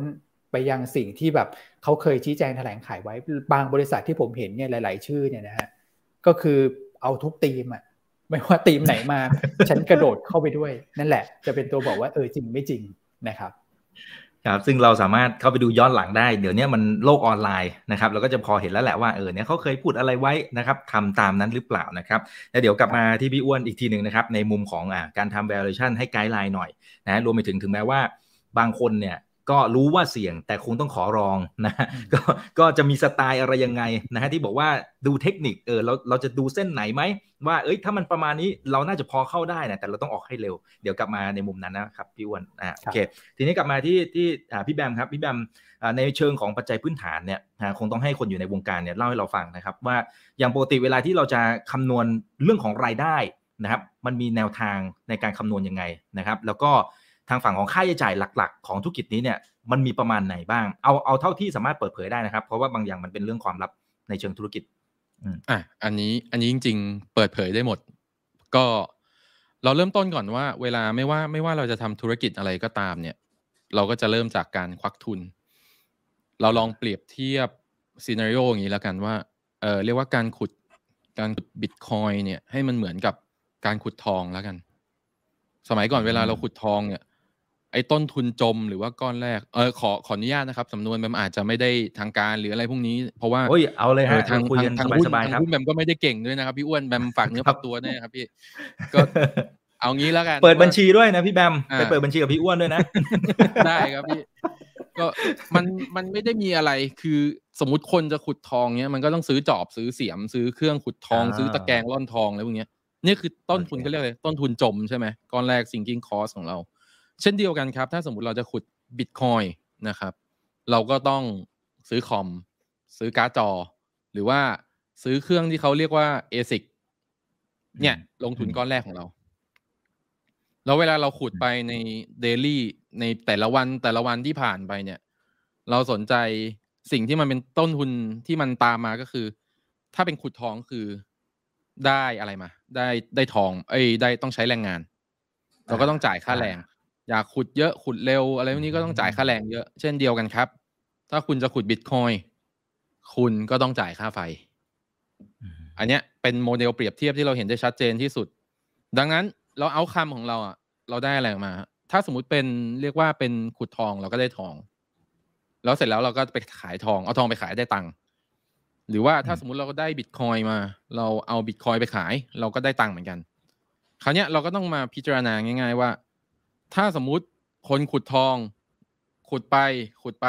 ไปยังสิ่งที่แบบเขาเคยชี้แจงแถลงขายไว้บางบริษัทที่ผมเห็นเนี่ยหลาย ๆ ชื่อเนี่ยนะฮะก็คือเอาทุกทีมอะไม่ว่าทีมไหนมา ฉันกระโดดเข้าไปด้วย นั่นแหละ จะเป็นตัวบอกว่าเออจริงไม่จริงนะครับ ครับซึ่งเราสามารถเข้าไปดูย้อนหลังได้ เดี๋ยวนี้มันโลกออนไลน์นะครับเราก็จะพอเห็นแล้วแหละว่าเออเนี่ยเขาเคยพูดอะไรไว้นะครับทำตามนั้นหรือเปล่านะครับแล้วเดี๋ยวกลับมาที่พี่อ้วนอีกทีหนึ่งนะครับในมุมของอ่าการทำ valuation ให้ไกด์ไลน์หน่อยนะรวมไปถึงถึงแม้ว่าบางคนเนี่ย ก็รู้ว่าเสี่ยงแต่คงต้องขอรองนะก็ก็จะมีสไตล์อะไรยังไงนะฮะที่บอกว่าดูเทคนิคเออเราเราจะดูเส้นไหนไหมว่าเอ้ยถ้ามันประมาณนี้เราน่าจะพอเข้าได้นะแต่เราต้องออกให้เร็ว เดี๋ยวกลับมาในมุมนั้นนะครับพี่อ้วนอ่าโอเคทีนี้กลับมาที่ที่อ่าพี่แบมครับพี่แบมในเชิงของปัจจัยพื้นฐานเนี่ยคงต้องให้คนอยู่ในวงการเนี่ยเล่าให้เราฟังนะครับ ว่าอย่างปกติเวลาที่เราจะคำนวณเรื่องของรายได้นะครับมันมีแนวทางในการคำนวณยังไงนะครับ แล้วก็ ทางฝั่งของค่าใช้จ่ายหลัก ๆ ของธุรกิจนี้เนี่ยมันมีประมาณไหนบ้าง เอาเอาเท่าที่สามารถเปิดเผยได้นะครับ เพราะว่าบางอย่างมันเป็นเรื่องความลับในเชิงธุรกิจอะอันนี้อันนี้จริง ๆ เปิดเผยได้หมด ก็เราเริ่มต้นก่อนว่า เวลาไม่ว่าไม่ว่าเราจะทำธุรกิจอะไรก็ตามเนี่ย เราก็จะเริ่มจากการควักทุน เราลองเปรียบเทียบซีนารีโออย่างนี้แล้วกันว่าเออเรียกว่าการขุดการขุดบิตคอยเนี่ยให้มันเหมือนกับการขุดทองแล้วกัน สมัยก่อนเวลาเราขุดทองเนี่ย ไอ้ต้นทุนจมหรือว่าก้อนแรกเออขอขออนุญาตนะครับสำนวนมันอาจจะไม่ได้ทางการหรืออะไรพวกนี้ เพราะว่าโอ้ยเอาเลยฮะทางคุยทางหุ้นทางหุ้นแบมก็ไม่ได้เก่งด้วยนะครับพี่อ้วนแบมฝากเนื้อฝากตัวเนี่ยครับพี่ก็เอางี้แล้วกัน เปิดบัญชีด้วยนะพี่แบมไปเปิดบัญชีกับพี่อ้วนด้วยนะ ได้ครับพี่ก็มันมันไม่ได้มีอะไรคือสมมติคนจะขุดทองเนี้ยมันก็ต้องซื้อจอบซื้อเสียมซื้อเครื่องขุดทอง ซื้อตะแกรงร่อนทองอะไรพวกเนี้ยนี่คือต้นทุนก็เรียกอะไรต้นทุนจมใช่ไหมก้อนแรก sinking cost ของเรา เช่นเดียวกันครับ ถ้าสมมุติเราจะขุดบิตคอยนะครับ เราก็ต้องซื้อคอม ซื้อการ์ดจอ หรือว่าซื้อเครื่องที่เขาเรียกว่า ASIC เนี่ย ลงทุนก้อนแรกของเรา แล้วเวลาเราขุดไปในเดลี่ในแต่ละวันแต่ละวันที่ผ่านไปเนี่ย เราสนใจสิ่งที่มันเป็นต้นทุนที่มันตามมาก็คือ ถ้าเป็นขุดทองคือได้อะไรมา ได้ได้ทอง เอ้ยได้ต้องใช้แรงงาน เราก็ต้องจ่ายค่าแรง อยากขุดเยอะขุดเร็ว อะไรพวกนี้ก็ต้องจ่ายค่าแรงเยอะ เช่นเดียวกันครับ ถ้าคุณจะขุดบิตคอยคุณก็ต้องจ่ายค่าไฟ อันเนี้ยเป็นโมเดลเปรียบเทียบที่เราเห็นได้ชัดเจนที่สุด ดังนั้นเราเอาคำของเราอะ เราได้อะไรมา ถ้าสมมุติเป็นเรียกว่าเป็นขุดทองเราก็ได้ทอง แล้วเสร็จแล้วเราก็ไปขายทอง เอาทองไปขายได้ตังค์หรือว่าถ้าสมมุติเราก็ได้บิตคอยมา เราเอาบิตคอยไปขาย เราก็ได้ตังค์เหมือนกัน คราวนี้เราก็ต้องมาพิจารณาง่าย ๆ ว่า ถ้าสมมุติคนขุดทอง ขุดไป ขุดไป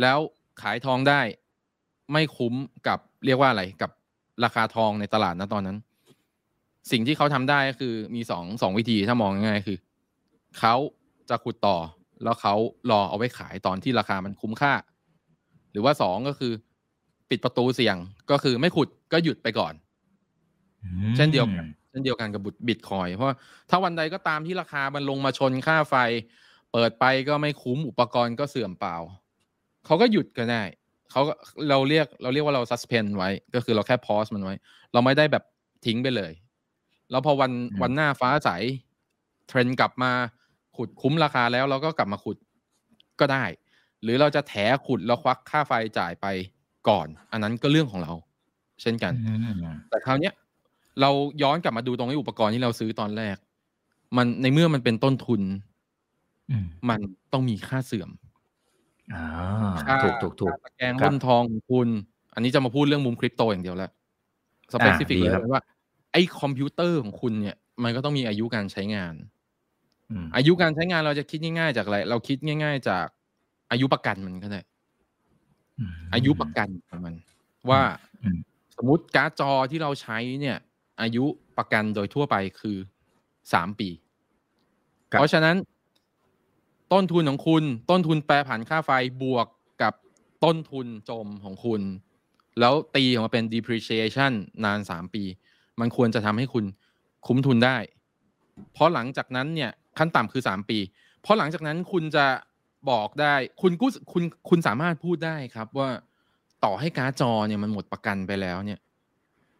แล้วขายทองได้ ไม่คุ้มกับเรียกว่าอะไรกับราคาทองในตลาดนะตอนนั้น สิ่งที่เขาทำได้ก็คือมีสองสองวิธีถ้ามองง่ายๆคือเขาจะขุดต่อ แล้วเขารอเอาไว้ขายตอนที่ราคามันคุ้มค่า หรือว่าสองก็คือ ปิดประตูเสี่ยงก็คือไม่ขุดก็หยุดไปก่อน เช่นเดียวกันเช่นเดียวกันกับบิตคอยเพราะถ้าวันใดก็ตามที่ราคามันลงมาชนค่าไฟ เปิดไปก็ไม่คุ้มอุปกรณ์ก็เสื่อมเปล่า เขาก็หยุดก็ได้เขาเราเรียกเราเรียกว่าเรา suspend ไว้ ก็คือเราแค่ pause มันไว้ เราไม่ได้แบบทิ้งไปเลย แล้วพอวันวันหน้าฟ้าใสเทรนกลับมาขุดคุ้มราคาแล้วเราก็กลับมาขุดก็ได้ หรือเราจะแถขุดแล้วควักค่าไฟจ่ายไปก่อน อันนั้นก็เรื่องของเรา เช่นกัน แต่คราวนี้เนี่ย เราย้อนกลับมาดูตรงไอ้อุปกรณ์ที่เราซื้อตอนแรก มันในเมื่อมันเป็นต้นทุนมันต้องมีค่าเสื่อมถูกถูกถูกตะแกรงรุ่นทองของคุณ อันนี้จะมาพูดเรื่องมุมคริปโตอย่างเดียวแล้ว specific เลยว่า ไอ้คอมพิวเตอร์ของคุณเนี่ย มันก็ต้องมีอายุการใช้งานอายุการใช้งานเราจะคิดง่ายๆจากอะไร เราคิดง่าย ๆ จากอายุประกันมันก็ได้อายุประกันของมัน ว่าสมมติการ์ดจอที่เราใช้เนี่ย อายุประกันโดยทั่วไปคือสามปี เพราะฉะนั้น ต้นทุนของคุณ ต้นทุนแปรผันค่าไฟบวกกับต้นทุนจมของคุณ แล้วตีออกมาเป็น depreciation นานสามปี มันควรจะทำให้คุณคุ้มทุนได้ เพราะหลังจากนั้นเนี่ยขั้นต่ำคือสามปี เพราะหลังจากนั้นคุณจะบอกได้ คุณกู้คุณคุณสามารถพูดได้ครับว่าต่อให้การ์ดจอเนี่ยมันหมดประกันไปแล้วเนี่ย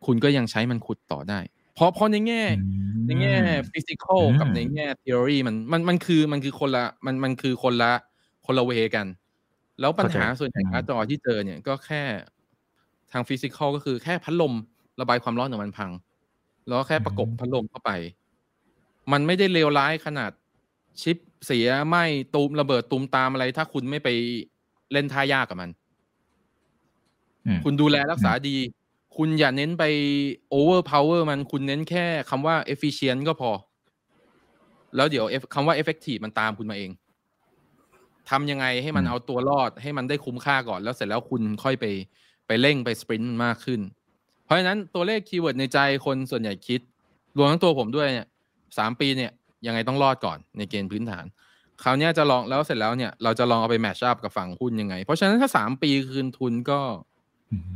คุณก็ยังใช้มันขุดต่อได้ เพราะเพราะในแง่ ในแง่ physical กับในแง่ทฤษฎีมันมันมันคือมันคือคนละมันมันคือคนละคนละ way กัน แล้วปัญหาส่วนใหญ่การ์ดจอที่เจอเนี่ยก็แค่ทาง physical ก็คือแค่พัดลมระบายความร้อนของมันพัง แล้วแค่ประกบพัดลมเข้าไป มันไม่ได้เลวร้ายขนาดชิปเสียไหมตูมระเบิดตูมตามอะไร ถ้าคุณไม่ไปเล่นท่ายากกับมัน คุณดูแลรักษาดี คุณอย่าเน้นไป over power มันคุณเน้นแค่คำว่า efficient ก็พอ แล้วเดี๋ยวคำว่า effective มันตามคุณมาเองทำยังไงให้มันเอาตัวรอดให้มันได้คุ้มค่าก่อน แล้วเสร็จแล้วคุณค่อยไปไปเร่งไป sprint มากขึ้น เพราะฉะนั้นตัวเลข keyword ในใจคนส่วนใหญ่คิด รวมทั้งตัวผมด้วยเนี่ยสามปีเนี่ยยังไงต้องรอดก่อนในเกณฑ์พื้นฐานคราวนี้จะลองแล้วเสร็จแล้วเนี่ยเราจะลองเอาไป match up กับฝั่งหุ้นยังไง เพราะฉะนั้นถ้าสามปีคืนทุนก็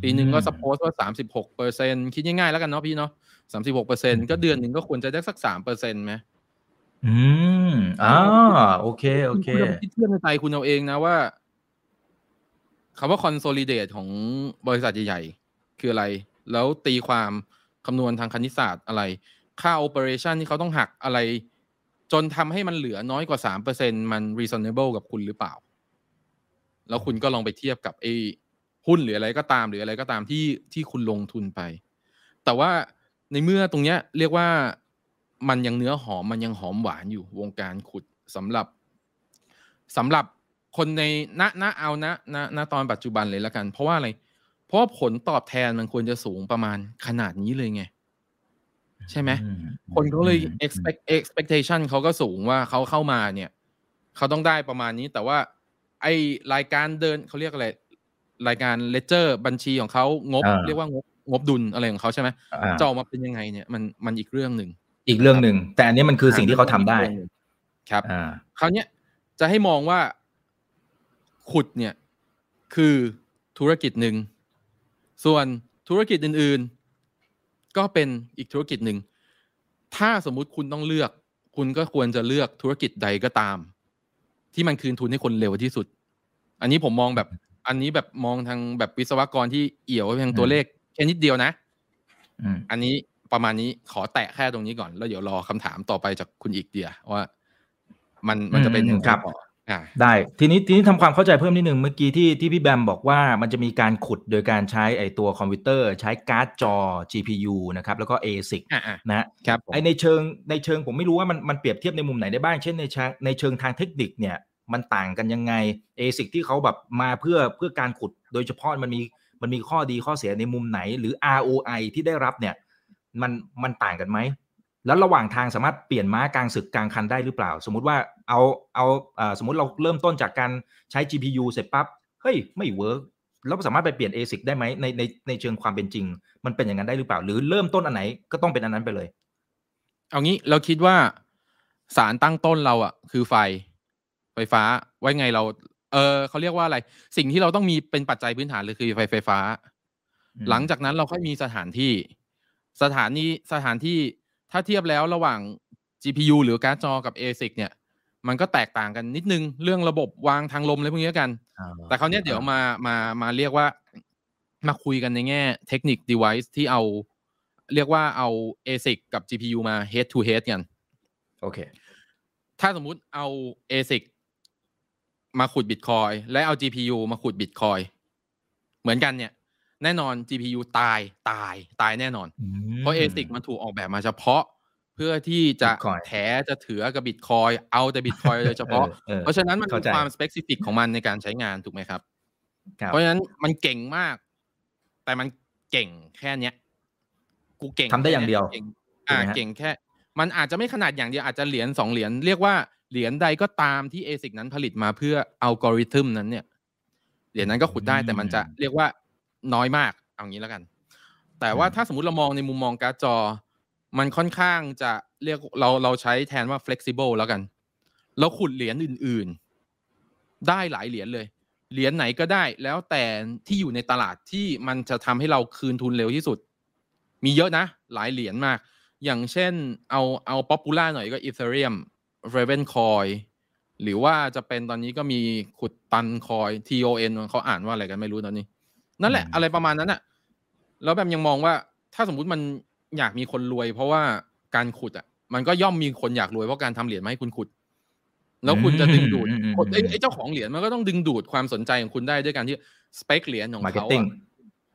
ปีหนึ่งก็ suppose ว่าสามสิบหกเปอร์เซ็นต์คิดง่ายๆแล้วกันเนาะพี่เนาะสามสิบหกเปอร์เซ็นต์ก็เดือนหนึ่งก็ควรจะได้สักสามเปอร์เซ็นต์ไหมอืมอ่าโอเค โอเคคิดเทียบในใจคุณเอาเองนะว่าคำว่า consolidate ของบริษัทใหญ่ๆ คืออะไร แล้วตีความคำนวณทางคณิตศาสตร์อะไร ค่า operation ที่เขาต้องหักอะไร จนทำให้มันเหลือน้อยกว่าสามเปอร์เซ็นมัน reasonable กับคุณหรือเปล่า แล้วคุณก็ลองไปเทียบกับไอ หุ้นหรืออะไรก็ตามหรืออะไรก็ตามที่ที่คุณลงทุนไป แต่ว่าในเมื่อตรงเนี้ยเรียกว่ามันยังเนื้อหอมมันยังหอมหวานอยู่วงการขุดสำหรับสำหรับคนในณณเอาณณณตอนปัจจุบันเลยแล้วกัน เพราะว่าอะไร เพราะผลตอบแทนมันควรจะสูงประมาณขนาดนี้เลยไง ใช่ไหมคนเขาเลย expect expectation เขาก็สูงว่าเขาเข้ามาเนี่ย เขาต้องได้ประมาณนี้ แต่ว่า ไอรายการเดินเขาเรียกอะไร รายการเลเจอร์บัญชีของเขางบ เรียกว่างบงบดุลอะไรของเขาใช่ไหมจะออกมาเป็นยังไงเนี่ยมันมันอีกเรื่องหนึ่งอีกเรื่องหนึ่งแต่อันนี้มันคือสิ่งที่เขาทำได้ ครับคราวนี้จะให้มองว่าขุดเนี่ยคือธุรกิจหนึ่งส่วนธุรกิจอื่น ๆ ก็เป็นอีกธุรกิจหนึ่งถ้าสมมุติคุณต้องเลือก คุณก็ควรจะเลือกธุรกิจใดก็ตาม ที่มันคืนทุนให้คนเร็วที่สุด อันนี้ผมมองแบบ อันนี้แบบมองทางแบบวิศวกรที่เอี่ยวเพียงตัวเลขแค่นิดเดียวนะอันนี้ประมาณนี้ขอแตะแค่ตรงนี้ก่อน แล้วเดี๋ยวรอคำถามต่อไปจากคุณอีกเดียว่า มันมันจะเป็นยังไงครับได้ทีนี้ทีนี้ทำความเข้าใจเพิ่มนิดนึงเมื่อกี้ที่ที่พี่แบมบอกว่ามันจะมีการขุดโดยการใช้ไอตัวคอมพิวเตอร์ใช้การ์ดจอ GPU นะครับแล้วก็ ASIC นะครับไอในเชิงในเชิงผมไม่รู้ว่ามันมันเปรียบเทียบในมุมไหนได้บ้าง เช่นในเชิงในเชิงทางเทคนิคเนี่ย มันต่างกันยังไง ASIC ที่เขาแบบมาเพื่อเพื่อการขุดโดยเฉพาะมันมีมันมีข้อดีข้อเสียในมุมไหน หรือ ROI ที่ได้รับเนี่ยมันมันต่างกันไหม แล้วระหว่างทางสามารถเปลี่ยนม้ากลางศึกกลางคันได้หรือเปล่า สมมุติว่าเอาเอาสมมติเราเริ่มต้นจากการใช้ GPU เสร็จปั๊บเฮ้ยไม่เวิร์กแล้วสามารถไปเปลี่ยน ASIC ได้ไหมในในในเชิงความเป็นจริง มันเป็นอย่างนั้นได้หรือเปล่า หรือเริ่มต้นอันไหนก็ต้องเป็นอันนั้นไปเลย เอางี้เราคิดว่าสารตั้งต้นเราอะคือไฟ ไฟฟ้า ไว้ไงเรา เออเขาเรียกว่าอะไร สิ่งที่เราต้องมีเป็นปัจจัยพื้นฐานเลยคือไฟไฟฟ้า หลังจากนั้นเราค่อยมีสถานที่ สถานีสถานที่ถ้าเทียบแล้วระหว่าง GPU หรือการ์ดจอกับ ASIC เนี่ย มันก็แตกต่างกันนิดนึงเรื่องระบบวางทางลมอะไรพวกนี้กัน แต่คราวนี้เดี๋ยวมามามาเรียกว่ามาคุยกันในแง่เทคนิค device ที่เอา เรียกว่าเอา ASIC กับ GPU มา head to head กัน โอเค ถ้าสมมุติเอา ASIC มาขุด Bitcoin และเอา GPU มาขุด Bitcoin เหมือนกันเนี่ย แน่นอน GPU ตายตายตายแน่นอน เพราะ ASIC มันถูกออกแบบมาเฉพาะ เพื่อที่จะแถจะถือกับบิตคอยเอาแต่บิตคอยโดยเฉพาะ เพราะฉะนั้นมันมีความสเปซิฟิกของมันในการใช้งานถูกไหมครับ เพราะฉะนั้นมันเก่งมาก แต่มันเก่งแค่เนี้ย กูเก่งทำได้อย่างเดียว อ่าเก่งแค่ มันอาจจะไม่ขนาดอย่างเดียวอาจจะเหรียญสองเหรียญเรียกว่า เหรียญใดก็ตามที่ ASIC นั้นผลิตมาเพื่ออัลกอริทึมนั้นเนี่ย เหรียญนั้นก็ขุดได้แต่มันจะเรียกว่าน้อยมาก เอางี้แล้วกัน แต่ว่าถ้าสมมติเรามองในมุมมองการ์ดจอ มันค่อนข้างจะเรียกเราเราใช้แทนว่า flexible แล้วกัน เราขุดเหรียญอื่น ๆ ได้หลายเหรียญเลย เหรียญไหนก็ได้ แล้วแต่ที่อยู่ในตลาดที่มันจะทำให้เราคืนทุนเร็วที่สุด มีเยอะนะ หลายเหรียญมาก อย่างเช่นเอาเอา popular หน่อยก็ Ethereum Ravencoin หรือว่าจะเป็นตอนนี้ก็มีขุด Toncoin TON เขาอ่านว่าอะไรกันไม่รู้ตอนนี้ นั่นแหละ อะไรประมาณนั้นอะแล้วแบบยังมองว่าถ้าสมมุติมันอยากมีคนรวย เพราะว่าการขุดอะมันก็ย่อมมีคนอยากรวยเพราะการทำเหรียญมาให้คุณขุด แล้วคุณจะดึงดูดไอ้เจ้าของเหรียญมันก็ต้องดึงดูดความสนใจของคุณได้ด้วยการที่สเปคเหรียญของเขา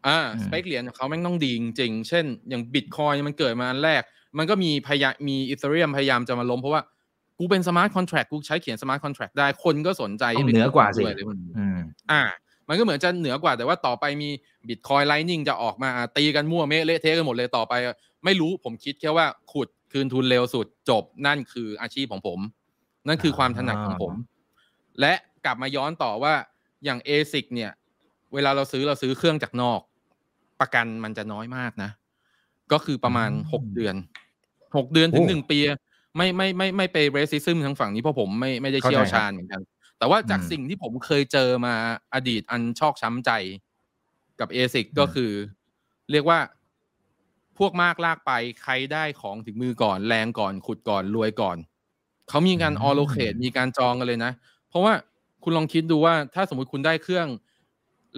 อ่าสเปคเหรียญของเขาแม่งต้องดีจริงๆเช่น อย่างบิตคอยมันเกิดมาแรก มันก็มีพยายามมี Ethereum พยายามจะมาล้มเพราะว่า กูเป็น smart contract กูใช้เขียน smart contract ได้คนก็สนใจเหนือกว่าสิอ่า มันก็เหมือนจะเหนือกว่าแต่ว่าต่อไปมี Bitcoin Lightning จะออกมาตีกันมั่วเมะเละเทะกันหมดเลยต่อไป ไม่รู้ผมคิดแค่ว่าขุดคืนทุนเร็วสุดจบนั่นคืออาชีพของผม นั่นคือความถนัดของผม และกลับมาย้อนต่อว่าอย่าง ASIC เนี่ย เวลาเราซื้อเราซื้อเครื่องจากนอก ประกันมันจะน้อยมากนะ ก็คือประมาณหกเดือนหกเดือนถึงหนึ่งปี ไม่ไม่ไม่ไม่ไป racism ทางฝั่งนี้เพราะผมไม่ไม่ได้เชี่ยวชาญเหมือนกัน แต่ว่าจากสิ่งที่ผมเคยเจอมาอดีตอันชอกช้ำใจกับ ASIC ก็คือ เรียกว่าพวกมากลากไปใครได้ของถึงมือก่อนแรงก่อนขุดก่อนรวยก่อน เขามีการ allocate มีการจองกันเลยนะ เพราะว่าคุณลองคิดดูว่าถ้าสมมติคุณได้เครื่อง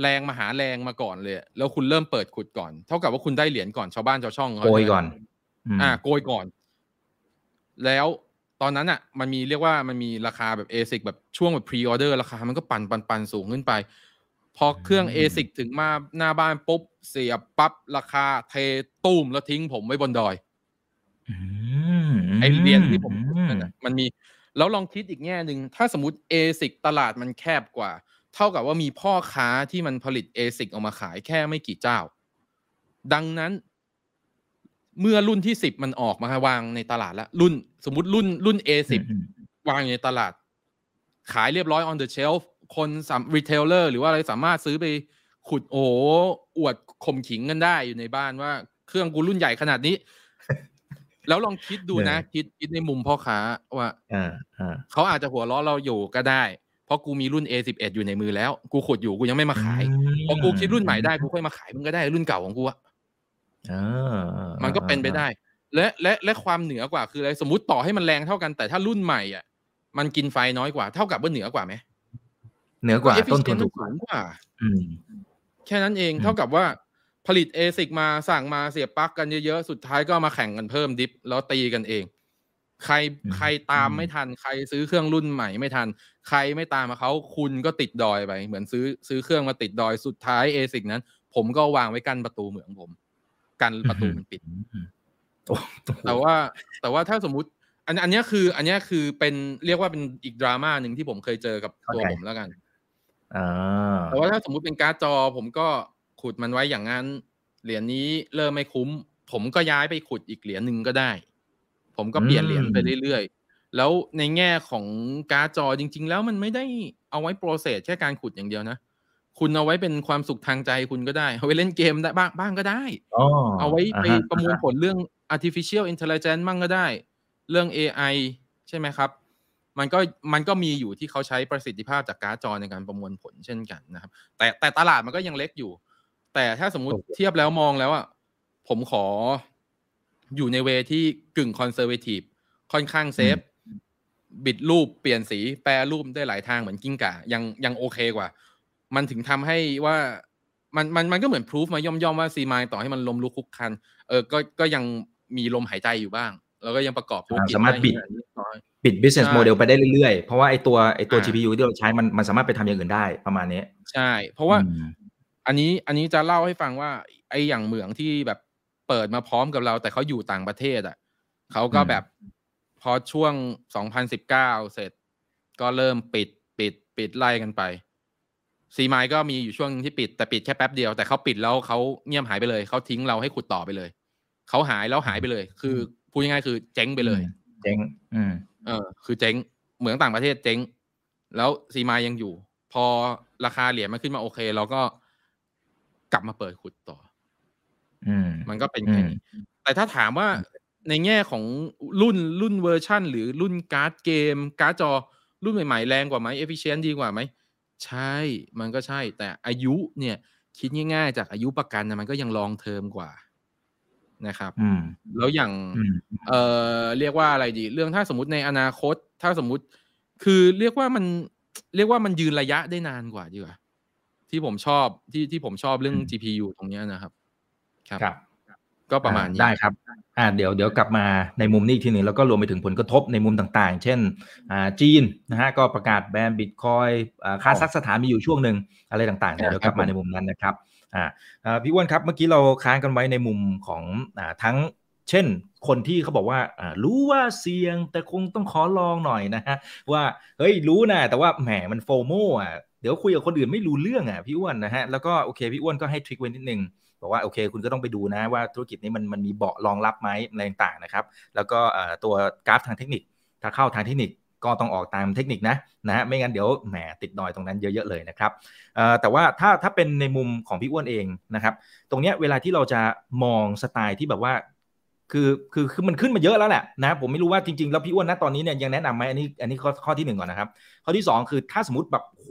แรงมาหาแรงมาก่อนเลย แล้วคุณเริ่มเปิดขุดก่อน เท่ากับว่าคุณได้เหรียญก่อนชาวบ้านชาวช่องโกยก่อน อ่า โกยก่อน แล้วตอนนั้นอะมันมีเรียกว่ามันมีราคาแบบ ASIC แบบช่วงแบบ pre-order ราคามันก็ปั่นปั่นปั่นสูงขึ้นไป พอเครื่อง ASIC ถึงมาหน้าบ้านปุ๊บ เสียบปั๊บ ราคาเทตุ้มแล้วทิ้งผมไว้บนดอยไอเหรียญที่ผมมันมี แล้วลองคิดอีกแง่หนึ่งถ้าสมมติ ASIC ตลาดมันแคบกว่า เท่ากับว่ามีพ่อค้าที่มันผลิต ASIC ออกมาขายแค่ไม่กี่เจ้า ดังนั้น เมื่อรุ่นที่สิบมันออกมาวางในตลาดแล้ว รุ่นสมมติรุ่นรุ่น A10 วางอยู่ในตลาด ขายเรียบร้อย on the shelf คนสามัญ retailer หรือว่าอะไรสามารถซื้อไปขุดโอ้อวดข่มขิงกันได้อยู่ในบ้านว่าเครื่องกูรุ่นใหญ่ขนาดนี้ แล้วลองคิดดูนะ คิดคิดในมุมพ่อค้าว่าเขาอาจจะหัวเราะเราอยู่ก็ได้ เพราะกูมีรุ่น A11 อยู่ในมือแล้ว กูขุดอยู่กูยังไม่มาขายพอกูคิดรุ่นใหม่ได้กูค่อยมาขายมึงก็ได้รุ่นเก่าของกูอะ มันก็เป็นไปได้ และและและความเหนือกว่าคืออะไรสมมติต่อให้มันแรงเท่ากันแต่ถ้ารุ่นใหม่อะ มันกินไฟน้อยกว่า เท่ากับว่าเหนือกว่าไหมเหนือกว่าต้นทุนถูกกว่าแค่นั้นเองเท่ากับว่าผลิตเอซิกมาสั่งมาเสียบปลั๊กกันเยอะๆ สุดท้ายก็มาแข่งกันเพิ่มดิฟแล้วตีกันเอง ใครใครตามไม่ทัน ใครซื้อเครื่องรุ่นใหม่ไม่ทัน ใครไม่ตามมาเขาคุณก็ติดดอยไป เหมือนซื้อซื้อเครื่องมาติดดอยสุดท้ายเอซิกนั้น ผมก็วางไว้กั้นประตูเหมืองผม กันประตูมันปิดแต่ว่าแต่ว่าถ้าสมมุติ อันอันนี้คือ อันนี้คือเป็นเรียกว่าเป็นอีกดราม่าหนึ่งที่ผมเคยเจอกับตัวผมแล้วกันแต่ว่าถ้าสมมุติเป็นการ์ดจอ ผมก็ขุดมันไว้อย่างนั้น เหรียญนี้เริ่มไม่คุ้ม ผมก็ย้ายไปขุดอีกเหรียญหนึ่งก็ได้ ผมก็เปลี่ยนเหรียญไปเรื่อยๆ แล้วในแง่ของการ์ดจอจริง ๆ แล้วมันไม่ได้เอาไว้ process แค่การขุดอย่างเดียวนะ คุณเอาไว้เป็นความสุขทางใจคุณก็ได้ เอาไว้เล่นเกมได้บ้างบ้างก็ได้ เอาไว้ไปประมวลผลเรื่อง artificial intelligence มั่งก็ได้ เรื่อง AI ใช่ไหมครับ มันก็มันก็มีอยู่ที่เขาใช้ประสิทธิภาพจากการ์ดจอในการประมวลผลเช่นกันนะครับ แต่แต่ตลาดมันก็ยังเล็กอยู่ แต่ถ้าสมมุติเทียบแล้วมองแล้วอะผมขออยู่ใน way ที่กึ่ง conservativeค่อนข้าง safe บิดรูปเปลี่ยนสีแปรรูปได้หลายทางเหมือนกิ้งก่ายังยังโอเคกว่า มันถึงทำให้ว่ามันมันมันก็เหมือนพิสูจน์มาย่อมย่อมว่า ZMINE ต่อให้มันลมลุกคุกคัน เออก็ก็ยังมีลมหายใจอยู่บ้าง แล้วก็ยังประกอบธุรกิจสามารถบิดบิด business model ไปได้เรื่อยๆ เพราะว่าไอตัวไอตัว GPU ที่เราใช้มันมันสามารถไปทำอย่างอื่นได้ประมาณนี้ ใช่ เพราะว่าอันนี้อันนี้จะเล่าให้ฟังว่า ไออย่างเหมืองที่แบบเปิดมาพร้อมกับเรา แต่เขาอยู่ต่างประเทศอะเขาก็แบบพอช่วง 2019 เสร็จ ก็เริ่มปิดปิดปิดไล่กันไป ซีไมก็มีอยู่ช่วงที่ปิดแต่ปิดแค่แป๊บเดียวแต่เขาปิดแล้วเขาเงียบหายไปเลยเขาทิ้งเราให้ขุดต่อไปเลยเขาหายแล้วหายไปเลย คือพูดง่ายๆคือเจ๊งไปเลย เจ๊งอืมเออ คือเจ๊งเหมือนต่างประเทศเจ๊ง แล้วซีมายังอยู่ พอราคาเหรียญมันขึ้นมาโอเค เราก็กลับมาเปิดขุดต่อ อืม มันก็เป็นแค่นี้แต่ถ้าถามว่าในแง่ของรุ่นรุ่นเวอร์ชั่น หรือรุ่นการ์ดเกม การ์ดจอรุ่นใหม่ๆแรงกว่าไหม efficient ดีกว่าไหม ใช่มันก็ใช่ แต่อายุเนี่ย คิดง่าย ๆ จากอายุประกันนะมันก็ยัง long term กว่านะครับแล้วอย่างเอ่อเรียกว่าอะไรดี เรื่องถ้าสมมติในอนาคต ถ้าสมมุติ คือเรียกว่ามัน เรียกว่ามันยืนระยะได้นานกว่าดีกว่า ที่ผมชอบที่ที่ผมชอบเรื่อง GPU ตรงนี้นะครับ ครับ ก็ประมาณนี้ได้ครับอ่าเดี๋ยวเดี๋ยวกลับมาในมุมนี้ทีหนึ่งแล้วก็รวมไปถึงผลกระทบในมุมต่างๆ เช่นอ่าจีนนะฮะก็ประกาศแบนบิตคอยอ่าค่าซักสถานมีอยู่ช่วงหนึ่งอะไรต่างๆเดี๋ยวกลับมาในมุมนั้นนะครับอ่าพี่อ้วนครับเมื่อกี้เราค้างกันไว้ในมุมของอ่าทั้งเช่นคนที่เขาบอกว่าอ่ารู้ว่าเสี่ยงแต่คงต้องขอลองหน่อยนะฮะว่าเฮ้ยรู้นะแต่ว่าแหมมันโฟโมอะเดี๋ยวคุยกับคนอื่นไม่รู้เรื่องอะพี่อ้วนนะฮะแล้วก็โอเคพี่อ้วนก็ให้ทริคไว้นิดนึง บอกว่าโอเค คุณก็ต้องไปดูนะว่าธุรกิจนี้มันมันมีเบาะรองรับไหมอะไรต่างๆนะครับ แล้วก็ตัวกราฟทางเทคนิค ถ้าเข้าทางเทคนิคก็ต้องออกตามเทคนิคนะนะฮะไม่งั้นเดี๋ยวแหมติดดอยตรงนั้นเยอะๆเลยนะครับแต่ว่าถ้าถ้าเป็นในมุมของพี่อ้วนเองนะครับ ตรงเนี้ยเวลาที่เราจะมองสไตล์ที่แบบว่าคือคือคือมันขึ้นมาเยอะแล้วแหละนะผมไม่รู้ว่าจริงๆ แล้วพี่อ้วนนะตอนนี้เนี่ยยังแนะนำไหมอันนี้อันนี้ข้อข้อที่หนึ่งก่อนนะครับ ข้อที่2คือถ้าสมมติแบบโห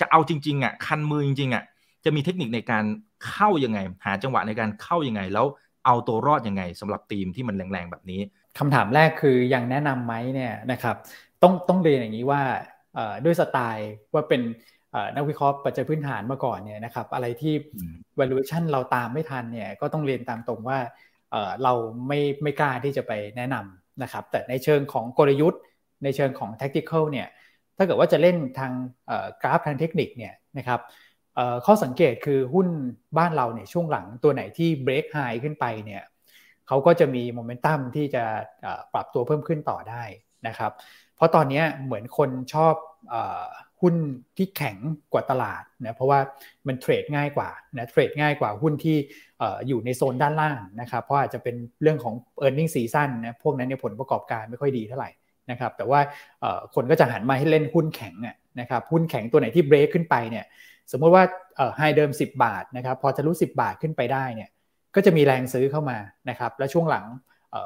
จะเอาจริงๆอะคันมือจริงๆอะ จะมีเทคนิคในการเข้ายังไง หาจังหวะในการเข้ายังไง แล้วเอาตัวรอดยังไงสำหรับทีมที่มันแรงๆแบบนี้คำถามแรกคือยังแนะนํำไหมเนี่ยนะครับต้องต้องเรียนอย่างนี้ว่าด้วยสไตล์ว่าเป็นนักวิเคราะห์ปัจจัยพื้นฐานมาก่อนเนี่ยนะครับอะไรที่ valuation เราตามไม่ทันเนี่ยก็ต้องเรียนตามตรงว่าเราไม่ไม่กล้าที่จะไปแนะนำนะครับแต่ในเชิงของกลยุทธ์ ในเชิงของ tactical เนี่ยถ้าเกิดว่าจะเล่นทางกราฟทางเทคนิคเนี่ยนะครับ ข้อสังเกตคือหุ้นบ้านเราเนี่ยช่วงหลังตัวไหนที่เบรกไฮขึ้นไปเนี่ยเขาก็จะมีโมเมนตัมที่จะปรับตัวเพิ่มขึ้นต่อได้นะครับ เพราะตอนนี้เหมือนคนชอบหุ้นที่แข็งกว่าตลาดนะเพราะว่ามันเทรดง่ายกว่านะเทรดง่ายกว่าหุ้นที่อยู่ในโซนด้านล่างนะครับเพราะอาจจะเป็นเรื่องของ e a r n i n g ็งซีซั่นนะพวกนั้นเนี่ยผลประกอบการไม่ค่อยดีเท่าไหร่นะครับแต่ว่าคนก็จะหันมาให้เล่นหุ้นแข็งนะครับหุ้นแข็งตัวไหนที่เบรกขึ้นไปเนี่ย สมมติว่าไฮเดิม 10 บาทนะครับพอจะรู้10 บาทขึ้นไปได้เนี่ยก็จะมีแรงซื้อเข้ามานะครับและช่วงหลัง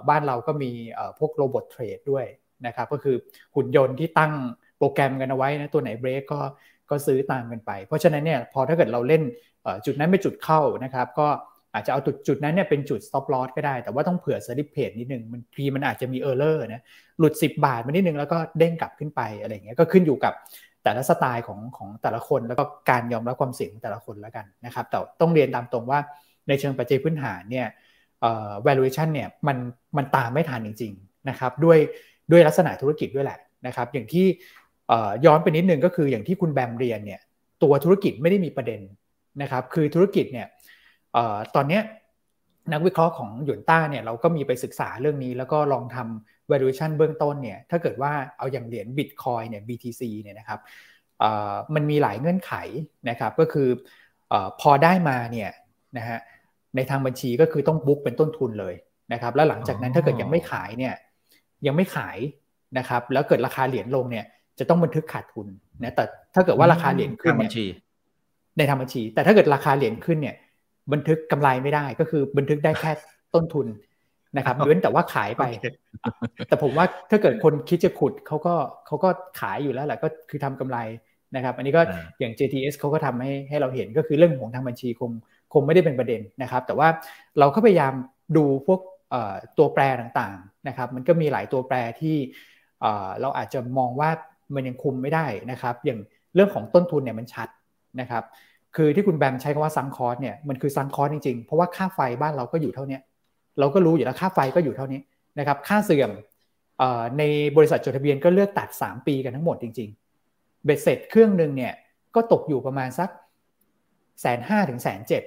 บ้านเราก็มีพวกโรบอทเทรดด้วยนะครับก็คือหุ่นยนต์ที่ตั้งโปรแกรมกันเอาไว้นะตัวไหนเบรกก็ก็ซื้อตามกันไป เพราะฉะนั้นเนี่ยพอถ้าเกิดเราเล่นจุดนั้นเป็นจุดเข้านะครับก็อาจจะเอาจุดจุดนั้นเนี่ยเป็นจุด stop loss ก็ได้ แต่ว่าต้องเผื่อ slip p a นิดนึงมันทีมันอาจจะมี error นะหลุด 10 บาทมานิดนึงแล้วก็เด้งกลับขึ้นไปอะไรเงี้ยก็ขึ้นอยู่กับ แต่ละสไตล์ของของแต่ละคนแล้วก็การยอมรับความเสี่ยงของแต่ละคนแล้วกันนะครับแต่ต้องเรียนตามตรงว่าในเชิงปัจจัยพื้นฐานเนี่ย valuation เนี่ยมันมันตามไม่ทันจริงๆนะครับด้วยด้วยลักษณะธุรกิจด้วยแหละนะครับอย่างที่ย้อนไปนิดนึงก็คืออย่างที่คุณแบมเรียนเนี่ยตัวธุรกิจไม่ได้มีประเด็นนะครับคือธุรกิจเนี่ยตอนนี้นักวิเคราะห์ของหยวนต้าเนี่ยเราก็มีไปศึกษาเรื่องนี้แล้วก็ลองทำ valuation เบื้องต้นเนี่ยถ้าเกิดว่าเอาอย่างเหรียญ Bitcoin เนี่ย BTC เนี่ยนะครับมันมีหลายเงื่อนไขนะครับก็คืออพอได้มาเนี่ยนะฮะในทางบัญชีก็คือต้องบุ๊กเป็นต้นทุนเลยนะครับแล้วหลังจากนั้นถ้าเกิดยังไม่ขายเนี่ยยังไม่ขายนะครับแล้วเกิดราคาเหรียญลงเนี่ยจะต้องบันทึกขาดทุนนะแต่ถ้าเกิดว่าราคาเหรียญขึ้นเนี่ยในทางบัญชี แต่ถ้าเกิดราคาเหรียญขึ้นเนี่ยบันทึกกำไรไม่ได้ก็คือบันทึกได้แค่ต้นทุน นะครับเว้นแต่ว่าขายไป แต่ผมว่าถ้าเกิดคนคิดจะขุดเขาก็เขาก็ขายอยู่แล้วแหละก็คือทำกำไรนะครับ อันนี้ก็อย่าง JTS เขาก็ทำให้ให้เราเห็นก็คือเรื่องของทางบัญชีคงคงไม่ได้เป็นประเด็นนะครับ แต่ว่าเราก็พยายามดูพวกตัวแปรต่างๆนะครับ มันก็มีหลายตัวแปรที่เราอาจจะมองว่ามันยังคุมไม่ได้นะครับ อย่างเรื่องของต้นทุนเนี่ยมันชัดนะครับ คือที่คุณแบมใช้คำว่าซังคอสเนี่ยมันคือซังคอสจริงๆ เพราะว่าค่าไฟบ้านเราก็อยู่เท่านี้ เราก็รู้อยู่แล้วค่าไฟก็อยู่เท่านี้นะครับค่าเสื่อมในบริษัทจดทะเบียนก็เลือกตัด 3 ปีกันทั้งหมดจริงๆ เบ็ดเสร็จเครื่องหนึ่งเนี่ยก็ตกอยู่ประมาณสักแสนห้าถึงแสนเจ็ด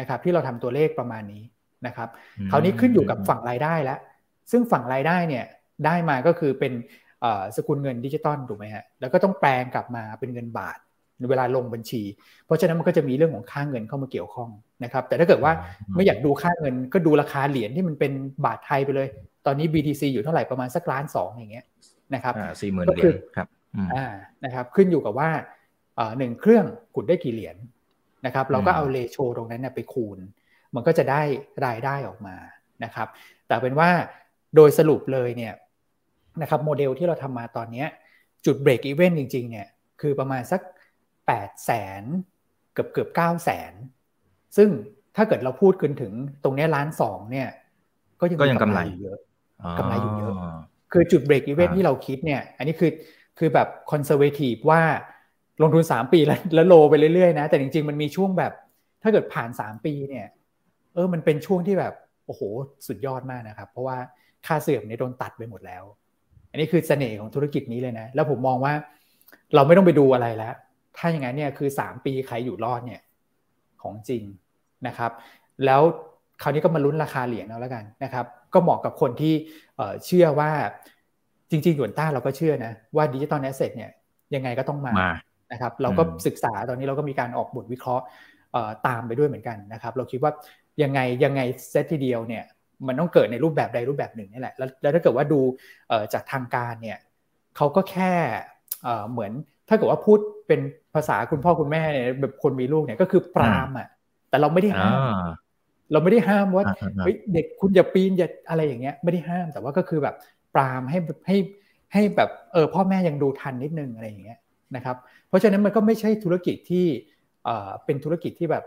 นะครับที่เราทำตัวเลขประมาณนี้นะครับคราวนี้ขึ้นอยู่กับฝั่งรายได้แล้ว ซึ่งฝั่งรายได้เนี่ยได้มาก็คือเป็นสกุลเงินดิจิตอลถูกไหมฮะแล้วก็ต้องแปลงกลับมาเป็นเงินบาท เวลาลงบัญชี เพราะฉะนั้นมันก็จะมีเรื่องของค่าเงินเข้ามาเกี่ยวข้องนะครับแต่ถ้าเกิดว่าไม่อยากดูค่าเงินก็ดูราคาเหรียญที่มันเป็นบาทไทยไปเลย ตอนนี้ BTC อยู่เท่าไหร่ประมาณสักล้านสองอย่างเงี้ยนะครับสี่หมื่นเหรียญครับอ่านะครับขึ้นอยู่กับว่าหนึ่งเครื่องขุดได้กี่เหรียญนะครับเราก็เอาเลโชตรงนั้นไปคูณ มันก็จะได้รายได้ออกมานะครับ แต่เป็นว่าโดยสรุปเลยเนี่ยนะครับโมเดลที่เราทำมาตอนนี้จุดเบรกอีเวนต์จริงๆเนี่ยคือประมาณสัก 8แสนเกือบเกือบ9แสนซึ่งถ้าเกิดเราพูดกันถึงตรงนี้ล้านสองเนี่ย ก็ยังก็ยังกำไรเยอะกำไรอยู่เยอะ คือจุด break even ที่เราคิดเนี่ย อันนี้คือคือแบบ conservative ว่าลงทุน 3 ปีแล้วแล้ว roll ไปเรื่อยๆนะ แต่จริงๆ มันมีช่วงแบบ ถ้าเกิดผ่าน 3 ปีเนี่ย เออมันเป็นช่วงที่แบบ โอ้โห สุดยอดมากนะครับ เพราะว่าค่าเสื่อมเนี่ยโดนตัดไปหมดแล้ว อันนี้คือเสน่ห์ของธุรกิจนี้เลยนะ แล้วผมมองว่าเราไม่ต้องไปดูอะไรแล้ว ถ้าอย่างนั้นเนี่ยคือ 3 ปีใครอยู่รอดเนี่ยของจริงนะครับ แล้วคราวนี้ก็มาลุ้นราคาเหรียญเอาแล้วกันนะครับ ก็เหมาะกับคนที่เชื่อว่าจริงๆหยวนต้าเราก็เชื่อนะว่า digital asset เนี่ยยังไงก็ต้องมานะครับเราก็ศึกษาตอนนี้เราก็มีการออกบทวิเคราะห์ตามไปด้วยเหมือนกันนะครับ เราคิดว่ายังไงยังไงเซตทีเดียวเนี่ยมันต้องเกิดในรูปแบบใดรูปแบบหนึ่งนี่แหละแล้วถ้าเกิดว่าดูจากทางการเนี่ยเขาก็แค่เหมือนถ้าเกิดว่าพูดเป็น ภาษาคุณพ่อคุณแม่เนี่ยแบบคนมีลูกเนี่ยก็คือปรามอะแต่เราไม่ได้ห้ามเราไม่ได้ห้ามว่าเด็กคุณอย่าปีนอย่าอะไรอย่างเงี้ยไม่ได้ห้ามแต่ว่าก็คือแบบปรามให้ให้ให้แบบเออพ่อแม่ยังดูทันนิดนึงอะไรอย่างเงี้ยนะครับ เพราะฉะนั้นมันก็ไม่ใช่ธุรกิจที่เอ่อเป็นธุรกิจที่แบบ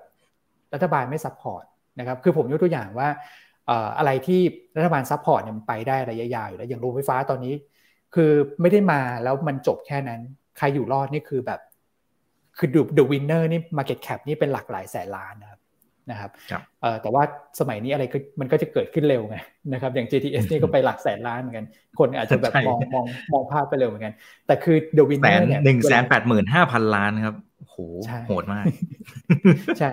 รัฐบาลไม่ support นะครับคือผมยกตัวอย่างว่าอะไรที่รัฐบาล support เนี่ยมันไปได้ระยะยาวอยู่แล้วอย่างโรงไฟฟ้าตอนนี้ คือไม่ได้มาแล้วมันจบแค่นั้น ใครอยู่รอดนี่คือแบบ คือดู the winner นี่ market cap นี่เป็นหลักหลายแสนล้านนะครับนะครับแต่ว่าสมัยนี้อะไรก็มันก็จะเกิดขึ้นเร็วไงนะครับอย่าง JTS นี่ก็ไปหลักแสนล้านเหมือนกัน คนอาจจะแบบมองมองมองภาพไปเร็วเหมือนกัน แต่คือ the winner เนี่ยหนึ่งแสนแปดหมื่นห้าพันล้านครับโหโหดมาก ใช่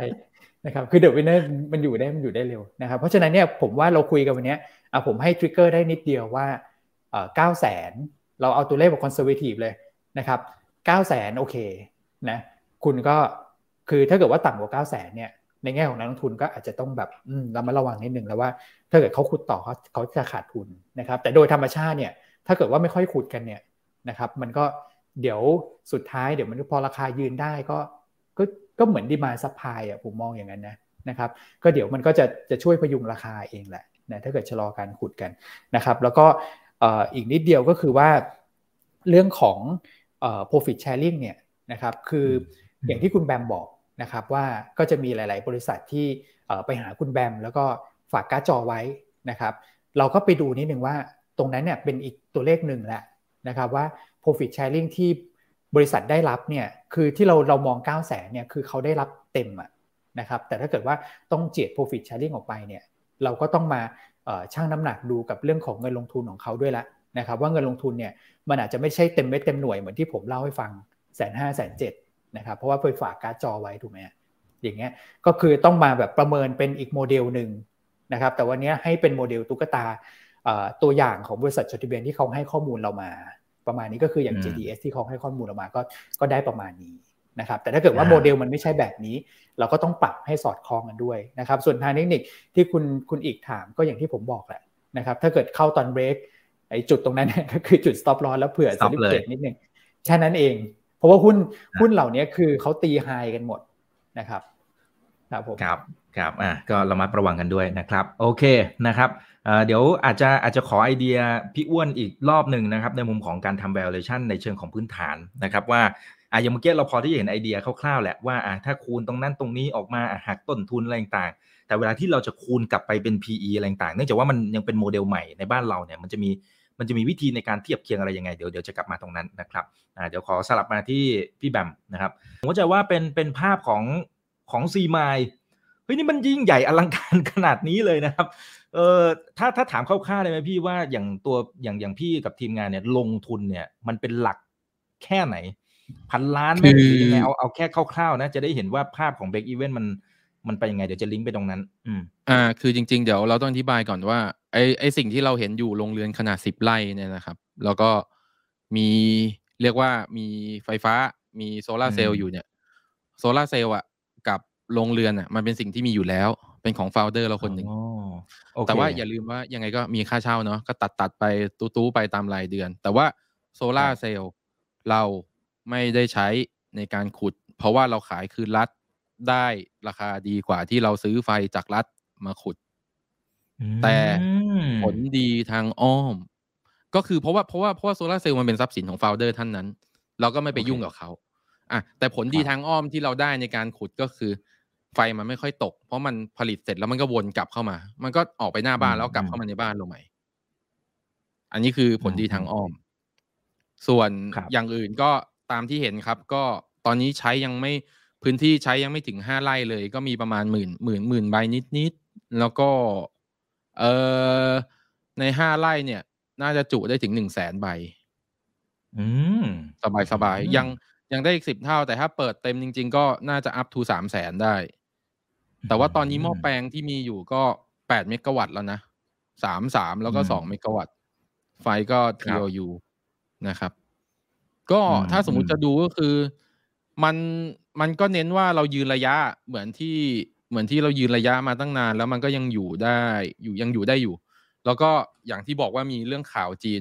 นะครับคือ the winner มันอยู่ได้มันอยู่ได้เร็วนะครับ เพราะฉะนั้นเนี่ยผมว่าเราคุยกันวันนี้อะผมให้ trigger ได้นิดเดียวว่าเก้าแสนเราเอาตัวเลขแบบ conservative เลยนะครับเก้าแสนโอเคนะ คุณก็คือถ้าเกิดว่าต่ำกว่าเก้าแสนเนี่ยในแง่ของนักลงทุนก็อาจจะต้องแบบเรามาระวังนิดนึงแล้วว่า ถ้าเกิดเขาขุดต่อเขาเขาจะขาดทุนนะครับ แต่โดยธรรมชาติเนี่ยถ้าเกิดว่าไม่ค่อยขุดกันเนี่ยนะครับ มันก็เดี๋ยวสุดท้ายเดี๋ยวมันพอราคายืนได้ก็ก็ก็เหมือน demand supply อะผมมองอย่างนั้นนะนะครับ ก็เดี๋ยวมันก็จะจะช่วยพยุงราคาเองแหละนะถ้าเกิดชะลอการขุดกันนะครับ แล้วก็อีกนิดเดียวก็คือว่าเรื่องของ profit sharing เนี่ยนะครับคืออ อย่างที่คุณแบมบอกนะครับว่าก็จะมีหลาย ๆ บริษัทที่ไปหาคุณแบม แล้วก็ฝากการ์ดจอไว้นะครับเราก็ไปดูนิดนึงว่าตรงนั้นเนี่ยเป็นอีกตัวเลขหนึ่งแหละนะครับว่า profit sharing ที่บริษัทได้รับเนี่ยคือที่เราเรามอง 9 0 0แสนเนี่ยคือเขาได้รับเต็มอะนะครับแต่ถ้าเกิดว่าต้องเจียด profit sharing ออกไปเนี่ยเราก็ต้องมาชั่งน้ำหนักดูกับเรื่องของเงินลงทุนของเขาด้วยละนะครับว่าเงินลงทุนเนี่ยมันอาจจะไม่ใช่เต็มเม็ดเต็มหน่วยเหมือนที่ผมเล่าให้ฟังแสนห้าแสนเจ็ด นะครับเพราะว่าไปฝากการ์ดจอไว้ถูกไหมอย่างเงี้ยก็คือต้องมาแบบประเมินเป็นอีกโมเดลหนึ่งนะครับแต่วันนี้ให้เป็นโมเดลตุ๊กตาตัวอย่างของบริษัทจดทะเบียนที่เขาให้ข้อมูลเรามา ประมาณนี้ก็คืออย่าง JTS ที่เขาให้ข้อมูลเรามาก็ก็ได้ประมาณนี้นะครับแต่ถ้าเกิดว่าโมเดลมันไม่ใช่แบบนี้ เราก็ต้องปรับให้สอดคล้องกันด้วยนะครับส่วนทางเทคนิคที่คุณคุณอีกถามก็อย่างที่ผมบอกแหละนะครับถ้าเกิดเข้าตอนเบรกไอ้จุดตรงนั้นก็คือจุด stop loss แล้วเผื่อ slippage นิดนึงแค่นั้นเอง เพราะว่าหุ้นหุ้นเหล่านี้คือเขาตีไฮกันหมดนะครับครับผมครับครับอะก็ระมัดระวังกันด้วยนะครับ โอเคนะครับเดี๋ยวอาจจะอาจจะขอไอเดียพี่อ้วนอีกรอบหนึ่งนะครับ ในมุมของการทำ valuation ในเชิงของพื้นฐานนะครับว่าอะอย่างเมื่อกี้เราพอที่จะเห็นไอเดียคร่าวๆแหละว่าอะถ้าคูณตรงนั้นตรงนี้ออกมาหักต้นทุนอะไรต่างๆแต่เวลาที่เราจะคูณกลับไปเป็น PE อะไรต่างๆเนื่องจากว่ามันยังเป็นโมเดลใหม่ในบ้านเราเนี่ยมันจะมี มันจะมีวิธีในการเทียบเคียงอะไรยังไงเดี๋ยวเดี๋ยวจะกลับมาตรงนั้นนะครับอ่าเดี๋ยวขอสลับมาที่พี่แบมนะครับผมก็จะว่าเป็นเป็นภาพของของซีมายเฮ้ยนี่มันยิ่งใหญ่อลังการขนาดนี้เลยนะครับเออถ้าถ้าถามคร่าวๆได้ไหมพี่ว่าอย่างตัวอย่างอย่างพี่กับทีมงานเนี่ยลงทุนเนี่ยมันเป็นหลักแค่ไหน พันล้านไหมหรือยังไงเอาเอาแค่คร่าวๆนะจะได้เห็นว่าภาพของเบรกอีเวนต์มัน มันไปยังไงเดี๋ยวจะลิงก์ไปตรงนั้น อืม อ่า คือจริง ๆ เดี๋ยวเราต้องอธิบายก่อนว่าไอไอสิ่งที่เราเห็นอยู่โรงเรือนขนาดสิบไร่เนี่ยนะครับ แล้วก็มีเรียกว่ามีไฟฟ้ามีโซลาเซลล์อยู่เนี่ยโซลาเซลล์อะกับโรงเรือนอะ มันเป็นสิ่งที่มีอยู่แล้ว เป็นของโฟลเดอร์เราคนหนึ่งแต่ว่าอย่าลืมว่ายังไงก็มีค่าเช่าเนาะก็ตัดตัดไปตู้ๆไปตามรายเดือน แต่ว่าโซลาเซลล์เราไม่ได้ใช้ในการขุด เพราะว่าเราขายคืนรัฐ ได้ราคาดีกว่าที่เราซื้อไฟจากรัฐมาขุด แต่ผลดีทางอ้อม ก็คือเพราะว่าเพราะว่าเพราะว่าโซลาเซลล์มันเป็นทรัพย์สินของโฟลเดอร์ท่านนั้น เราก็ไม่ไปยุ่งกับเขาอะแต่ผลดีทางอ้อมที่เราได้ในการขุดก็คือ ไฟมันไม่ค่อยตก เพราะมันผลิตเสร็จแล้วมันก็วนกลับเข้ามา มันก็ออกไปหน้าบ้านแล้วกลับเข้ามาในบ้านลงใหม่ อันนี้คือผลดีทางอ้อม ส่วนอย่างอื่นก็ตามที่เห็นครับ ก็ตอนนี้ใช้ยังไม่ พื้นที่ใช้ยังไม่ถึงห้าไร่เลย ก็มีประมาณหมื่นหมื่นหมื่นใบนิดนิดแล้วก็เออในห้าไร่เนี่ย น่าจะจุได้ถึงหนึ่งแสนใบ อืมสบายสบายยังยังได้อีกสิบเท่า แต่ถ้าเปิดเต็มจริง ๆ ก็น่าจะอัพทูสามแสนได้ แต่ว่าตอนนี้หม้อแปลงที่มีอยู่ก็แปดเมกะวัตต์แล้วนะสามสามแล้วก็สองเมกะวัตต์ไฟก็ TLU นะครับ ก็ถ้าสมมุติจะดูก็คือมัน มันก็เน้นว่าเรายืนระยะเหมือนที่เหมือนที่เรายืนระยะมาตั้งนาน แล้วมันก็ยังอยู่ได้อยู่ยังอยู่ได้อยู่ แล้วก็อย่างที่บอกว่ามีเรื่องข่าวจีน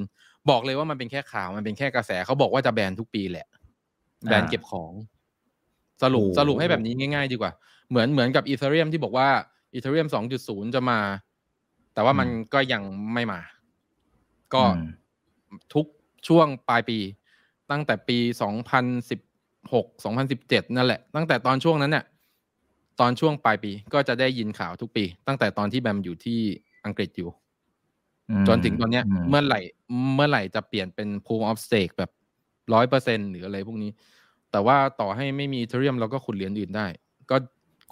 บอกเลยว่ามันเป็นแค่ข่าวมันเป็นแค่กระแสเขาบอกว่าจะแบนทุกปีแหละ แบนเก็บของสรุปสรุปให้แบบนี้ง่าย ๆ ดีกว่า เหมือนเหมือนกับอีเธอเรียมที่บอกว่าอีเธอเรียมสองจุดศูนย์จะมา แต่ว่ามันก็ยังไม่มา ก็ทุกช่วงปลายปี ตั้งแต่ปีสองพันสิบ หกสองพันสิบเจ็ดนั่นแหละ ตั้งแต่ตอนช่วงนั้นเนี่ยตอนช่วงปลายปีก็จะได้ยินข่าวทุกปี ตั้งแต่ตอนที่แบมอยู่ที่อังกฤษอยู่ จนถึงตอนเนี้ย เมื่อไหร่ เมื่อไหร่จะเปลี่ยนเป็น pool of stake แบบร้อยเปอร์เซ็นหรืออะไรพวกนี้ แต่ว่าต่อให้ไม่มีเทเรียมเราก็ขุดเหรียญอื่นได้ ก็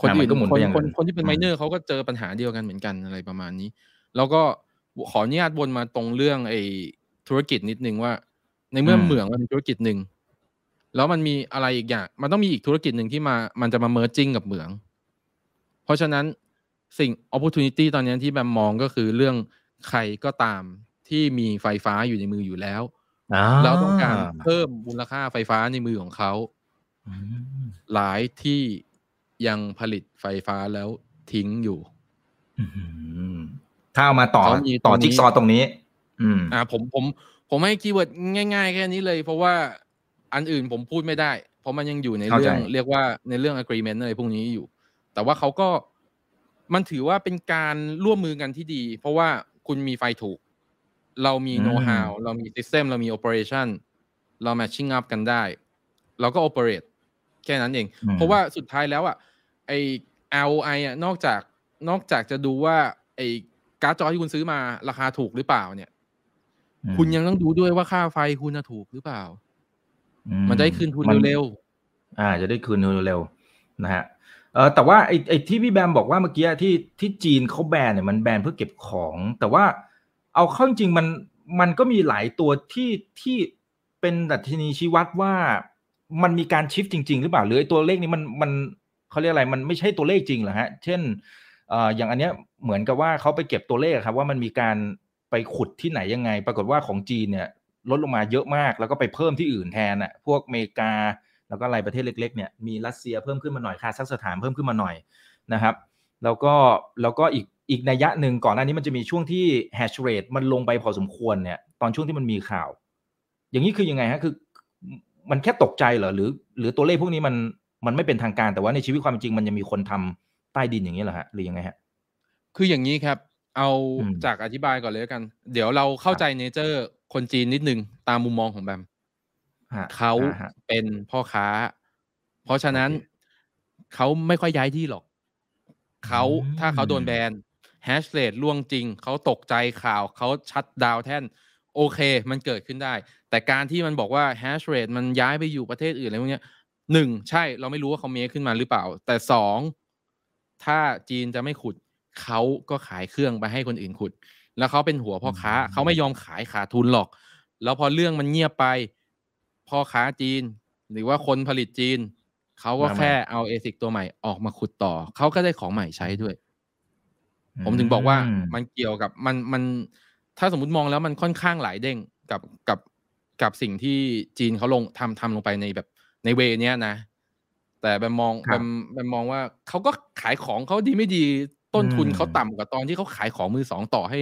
คนอื่นคนคนคนที่เป็นไมเนอร์เขาก็เจอปัญหาเดียวกันเหมือนกันอะไรประมาณนี้ แล้วก็ขออนุญาตวนมาตรงเรื่องไอ้ธุรกิจนิดนึงว่า ในเมื่อเหมืองมันเป็นธุรกิจหนึ่ง แล้วมันมีอะไรอีกอย่าง มันต้องมีอีกธุรกิจหนึ่งที่มา มันจะมาเมอร์จิ้งกับเหมือง เพราะฉะนั้นสิ่ง opportunity ตอนนี้ที่แบมมองก็คือเรื่องใครก็ตามที่มีไฟฟ้าอยู่ในมืออยู่แล้วแล้วต้องการเพิ่มมูลค่าไฟฟ้าในมือของเขา หลายที่ยังผลิตไฟฟ้าแล้วทิ้งอยู่ถ้าเอามาต่อต่อจิ๊กซอตรงนี้ อืม อ่า ผมผม ผมให้คีย์เวิร์ดง่าย ๆ แค่นี้เลย เพราะว่า อันอื่นผมพูดไม่ได้ เพราะมันยังอยู่ในเรื่องเรียกว่าในเรื่อง agreement อะไรพวกนี้อยู่ แต่ว่าเขาก็มันถือว่าเป็นการร่วมมือกันที่ดี เพราะว่าคุณมีไฟถูก เรามีโน้ตฮาวเรามี system เรามี operation เรา matching up กันได้ เราก็ operate แค่นั้นเอง เพราะว่าสุดท้ายแล้วอะไอ ROI อะนอกจากนอกจากจะดูว่า ไอการ์ดจอที่คุณซื้อมาราคาถูกหรือเปล่าเนี่ย คุณยังต้องดูด้วยว่าค่าไฟคุณถูกหรือเปล่า มันได้คืนทุนเร็วอ่าจะได้คืนทุนเร็วนะฮะเออแต่ว่าไอ้ไอ้ที่พี่แบมบอกว่าเมื่อกี้ที่ที่จีนเขาแบนเนี่ยมันแบนเพื่อเก็บของ แต่ว่าเอาเข้าจริงมันมันก็มีหลายตัวที่ที่เป็นดัชนีชี้วัดว่ามันมีการชิฟจริง ๆ หรือเปล่าหรือตัวเลขนี้มันมันเขาเรียกอะไรมันไม่ใช่ตัวเลขจริงเหรอฮะ เช่นอย่างอันเนี้ยเหมือนกับว่าเขาไปเก็บตัวเลขครับว่ามันมีการไปขุดที่ไหนยังไง ปรากฏว่าของจีนเนี่ย ลดลงมาเยอะมาก แล้วก็ไปเพิ่มที่อื่นแทนอะพวกอเมริกา แล้วก็อะไรประเทศเล็กๆเนี่ยมีรัสเซียเพิ่มขึ้นมาหน่อยคาซัคสถานเพิ่มขึ้นมาหน่อยนะครับ แล้วก็แล้วก็อีกอีกนัยยะหนึ่งก่อนหน้านี้มันจะมีช่วงที่ hash rate มันลงไปพอสมควรเนี่ยตอนช่วงที่มันมีข่าว อย่างนี้คือยังไงฮะคือมันแค่ตกใจเหรอหรือ หรือตัวเลขพวกนี้มันมันไม่เป็นทางการแต่ว่าในชีวิตความจริงมันยังมีคนทำใต้ดินอย่างนี้เหรอฮะหรือยังไงฮะคืออย่างนี้ครับ เอาจากอธิบายก่อนเลยกัน เดี๋ยวเราเข้าใจเนเจอร์ คนจีนนิดนึงตามมุมมองของแบมเขาเป็นพ่อค้า เพราะฉะนั้นเขาไม่ค่อยย้ายที่หรอกเขาถ้าเขาโดนแบนแฮชเลดล่วงจริง เขาตกใจข่าวเขาชัดดาวแท่น โอเค มันเกิดขึ้นได้ แต่การที่มันบอกว่าแฮชเรทมันย้ายไปอยู่ประเทศอื่นอะไรพวกนี้หนึ่งใช่เราไม่รู้ว่าเขาเมคขึ้นมาหรือเปล่า แต่สองถ้าจีนจะไม่ขุด เขาก็ขายเครื่องไปให้คนอื่นขุด แล้วเขาเป็นหัวพ่อค้าเขาไม่ยอมขายขาดทุนหรอก แล้วพอเรื่องมันเงียบไปพ่อค้าจีน หรือว่าคนผลิตจีนเขาก็แค่เอาเอซิกตัวใหม่ออกมาขุดต่อเขาก็ได้ของใหม่ใช้ด้วย ผมถึงบอกว่ามันเกี่ยวกับมันมัน ถ้าสมมติมองแล้วมันค่อนข้างหลายเด้งกับกับกับสิ่งที่จีนเขาลงทำทำลงไปในแบบในเวเนี้ยนะ แต่แบบมองแบบแบบมองว่าเขาก็ขายของเขาดีไม่ดี ต้นทุนเขาต่ำกว่าตอนที่เขาขายของมือสองต่อให้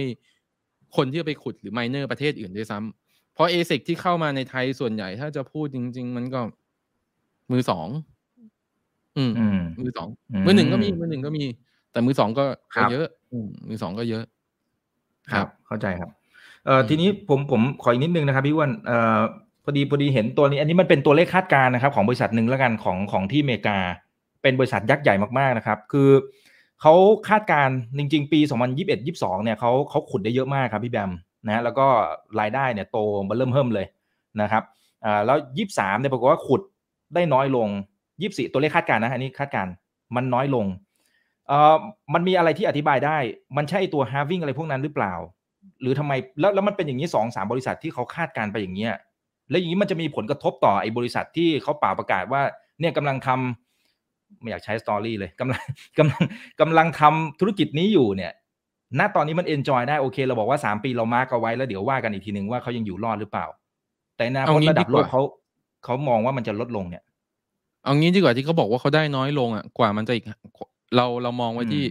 คนที่ไปขุดหรือไมเนอร์ประเทศอื่นด้วยซ้ำเพราะเอเซกที่เข้ามาในไทยส่วนใหญ่ ถ้าจะพูดจริง ๆ มันก็มือสองอืมมือสองมือหนึ่งก็มีมือหนึ่งก็มี แต่มือสองก็เยอะมือสองก็เยอะ ครับ เข้าใจครับ เอ่อทีนี้ผมผมขออีกนิดนึงนะครับพี่วันเอ่อพอดีพอดีเห็นตัวนี้ อันนี้มันเป็นตัวเลขคาดการณ์นะครับ ของบริษัทหนึ่งแล้วกันของของที่อเมริกา เป็นบริษัทยักษ์ใหญ่มากๆนะครับ คือ เขาคาดการณ์จริง ๆ ปี 2021 22เนี่ยเขาเขาขุดได้เยอะมากครับพี่แบมนะแล้วก็รายได้เนี่ยโตมาเริ่มเพิ่มเลยนะครับอ่าแล้ว 23เนี่ยปรากฏว่าขุดได้น้อยลง 24 ตัวเลขคาดการณ์นะอันนี้คาดการณ์มันน้อยลงเอ่อมันมีอะไรที่อธิบายได้ มันใช่ตัว having อะไรพวกนั้นหรือเปล่า หรือทำไมแล้วแล้วมันเป็นอย่างนี้สองสามบริษัทที่เขาคาดการไปอย่างเงี้ยแล้วอย่างนี้มันจะมีผลกระทบต่อไอ้บริษัทที่เขาเป่าประกาศว่าเนี่ยกำลังทำ ไม่อยากใช้ story เลยกำลังกำลังกำลังทำธุรกิจนี้อยู่เนี่ยณตอนนี้มัน enjoy ได้โอเค เราบอกว่าสามปีเรา mark เอาไว้แล้วเดี๋ยวว่ากันอีกทีหนึ่งว่าเขายังอยู่รอดหรือเปล่า แต่นักขุดระดับโลกเขาเขามองว่ามันจะลดลงเนี่ย เอางี้ดีกว่าที่เขาบอกว่าเขาได้น้อยลงอะกว่ามันจะอีกเราเรามองไว้ที่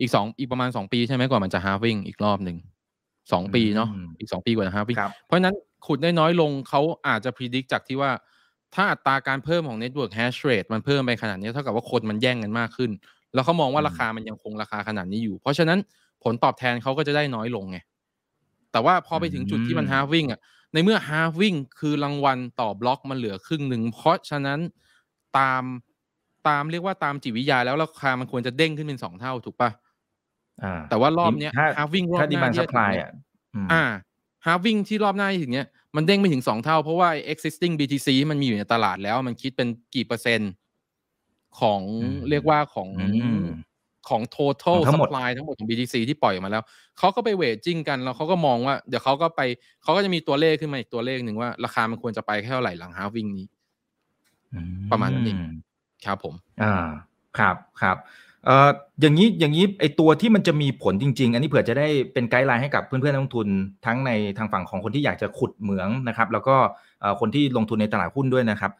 อีกสองอีกประมาณสองปีใช่ไหมกว่ามันจะ halving อีกรอบหนึ่งสองปีเนาะอีกสองปีกว่าจะ halving เพราะฉะนั้นขุดได้น้อยลงเขาอาจจะพิจารณาจากที่ว่า ถ้าอัตราการเพิ่มของ Network Hash Rate มันเพิ่มไปขนาดนี้เท่ากับว่าคนมันแย่งกันมากขึ้น แล้วเขามองว่าราคามันยังคงราคาขนาดนี้อยู่ เพราะฉะนั้นผลตอบแทนเขาก็จะได้น้อยลงไง แต่ว่าพอไปถึงจุดที่มัน halving อะ ในเมื่อ halving คือรางวัลต่อบล็อกมันเหลือครึ่งหนึ่ง เพราะฉะนั้นตามตามเรียกว่าตามจิตวิทยาแล้วราคามันควรจะเด้งขึ้นเป็นสองเท่าถูกปะ่ะแต่ว่ารอบเนี้ย halving รอบหน้าที่จะอะอ่า halving ที่รอบหน้าที่ถึงเนี้ยมันเด้งไม่ถึงสองเท่า เพราะว่า existing BTC มันมีอยู่ในตลาดแล้ว มันคิดเป็นกี่เปอร์เซ็นต์ของเรียกว่าของของ total supply ทั้งหมดของ BTC ที่ปล่อยออกมาแล้วเขาก็ไป weighting กัน แล้วเขาก็มองว่า เดี๋ยวเขาก็ไปเขาก็จะมีตัวเลขขึ้นมาอีกตัวเลขหนึ่งว่า ราคามันควรจะไปแค่เท่าไหร่หลัง halving นี้ประมาณนั้นเองครับผม อ่า ครับครับ เอ่ออย่างนี้อย่างนี้ไอตัวที่มันจะมีผลจริง ๆ อันนี้เผื่อจะได้เป็นไกด์ไลน์ให้กับเพื่อนๆนักลงทุนทั้งในทางฝั่งของคนที่อยากจะขุดเหมืองนะครับ แล้วก็คนที่ลงทุนในตลาดหุ้นด้วยนะครับ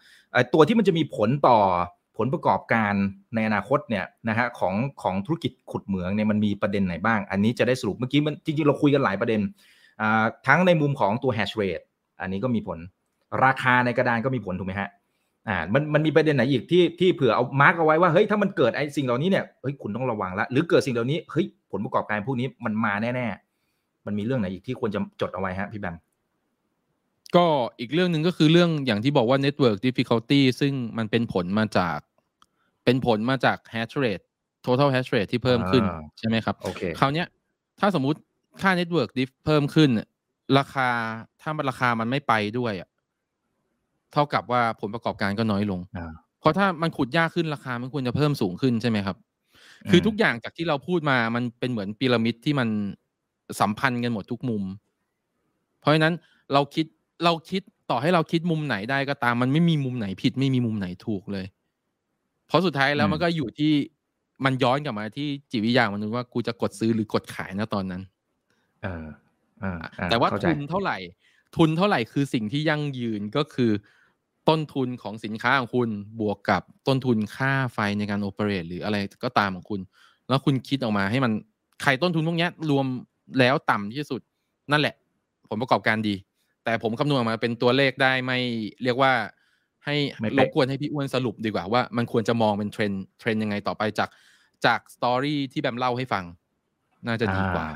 ตัวที่มันจะมีผลต่อผลประกอบการในอนาคตเนี่ยนะฮะของของธุรกิจขุดเหมืองเนี่ยมันมีประเด็นไหนบ้าง อันนี้จะได้สรุปเมื่อกี้มันจริงๆเราคุยกันหลายประเด็นทั้งในมุมของตัว hash rate อันนี้ก็มีผลราคาในกระดานก็มีผลถูกไหมฮะ อ่ามันมันมีประเด็นไหนอีกที่ที่เผื่อเอามาร์กเอาไว้ว่าเฮ้ยถ้ามันเกิดไอ้สิ่งเหล่านี้เนี่ยเฮ้ยคุณต้องระวังละหรือเกิดสิ่งเหล่านี้เฮ้ยผลประกอบการพวกนี้มันมาแน่ๆมันมีเรื่องไหนอีกที่ควรจะจดเอาไว้ฮะพี่แบมก็อีกเรื่องหนึ่งก็คือเรื่องอย่างที่บอกว่า network difficulty ซึ่งมันเป็นผลมาจาก เป็นผลมาจาก hash rate total hash rate ที่เพิ่มขึ้นใช่ไหมครับโอเคคราวนี้ถ้าสมมุติค่า network diff เพิ่มขึ้น ราคาถ้าราคามันไม่ไปด้วยอะ เท่ากับว่าผลประกอบการก็น้อยลง เพราะถ้ามันขุดยากขึ้นราคามันควรจะเพิ่มสูงขึ้นใช่ไหมครับ คือทุกอย่างจากที่เราพูดมามันเป็นเหมือนพีระมิดที่มันสัมพันธ์กันหมดทุกมุม เพราะฉะนั้นเราคิดเราคิดต่อให้เราคิดมุมไหนได้ก็ตามมันไม่มีมุมไหนผิดไม่มีมุมไหนถูกเลย เพราะสุดท้ายแล้วมันก็อยู่ที่มันย้อนกลับมาที่จิตวิทยามันว่ากูจะกดซื้อหรือกดขายนะตอนนั้นเออแต่ว่าทุนเท่าไหร่ ทุนเท่าไหร่คือสิ่งที่ยั่งยืนก็คือ ต้นทุนของสินค้าของคุณบวกกับต้นทุนค่าไฟในการโอเปเรตหรืออะไรก็ตามของคุณ แล้วคุณคิดออกมาให้มันใครต้นทุนพวกนี้รวมแล้วต่ำที่สุดนั่นแหละ ผลประกอบการดี แต่ผมคำนวณออกมาเป็นตัวเลขได้ไม่เรียกว่าให้รบกวนให้พี่อ้วนสรุปดีกว่าว่ามันควรจะมองเป็นเทรนเทรนยังไงต่อไปจากจากสตอรี่ที่แบมเล่าให้ฟัง น่าจะดีกว่า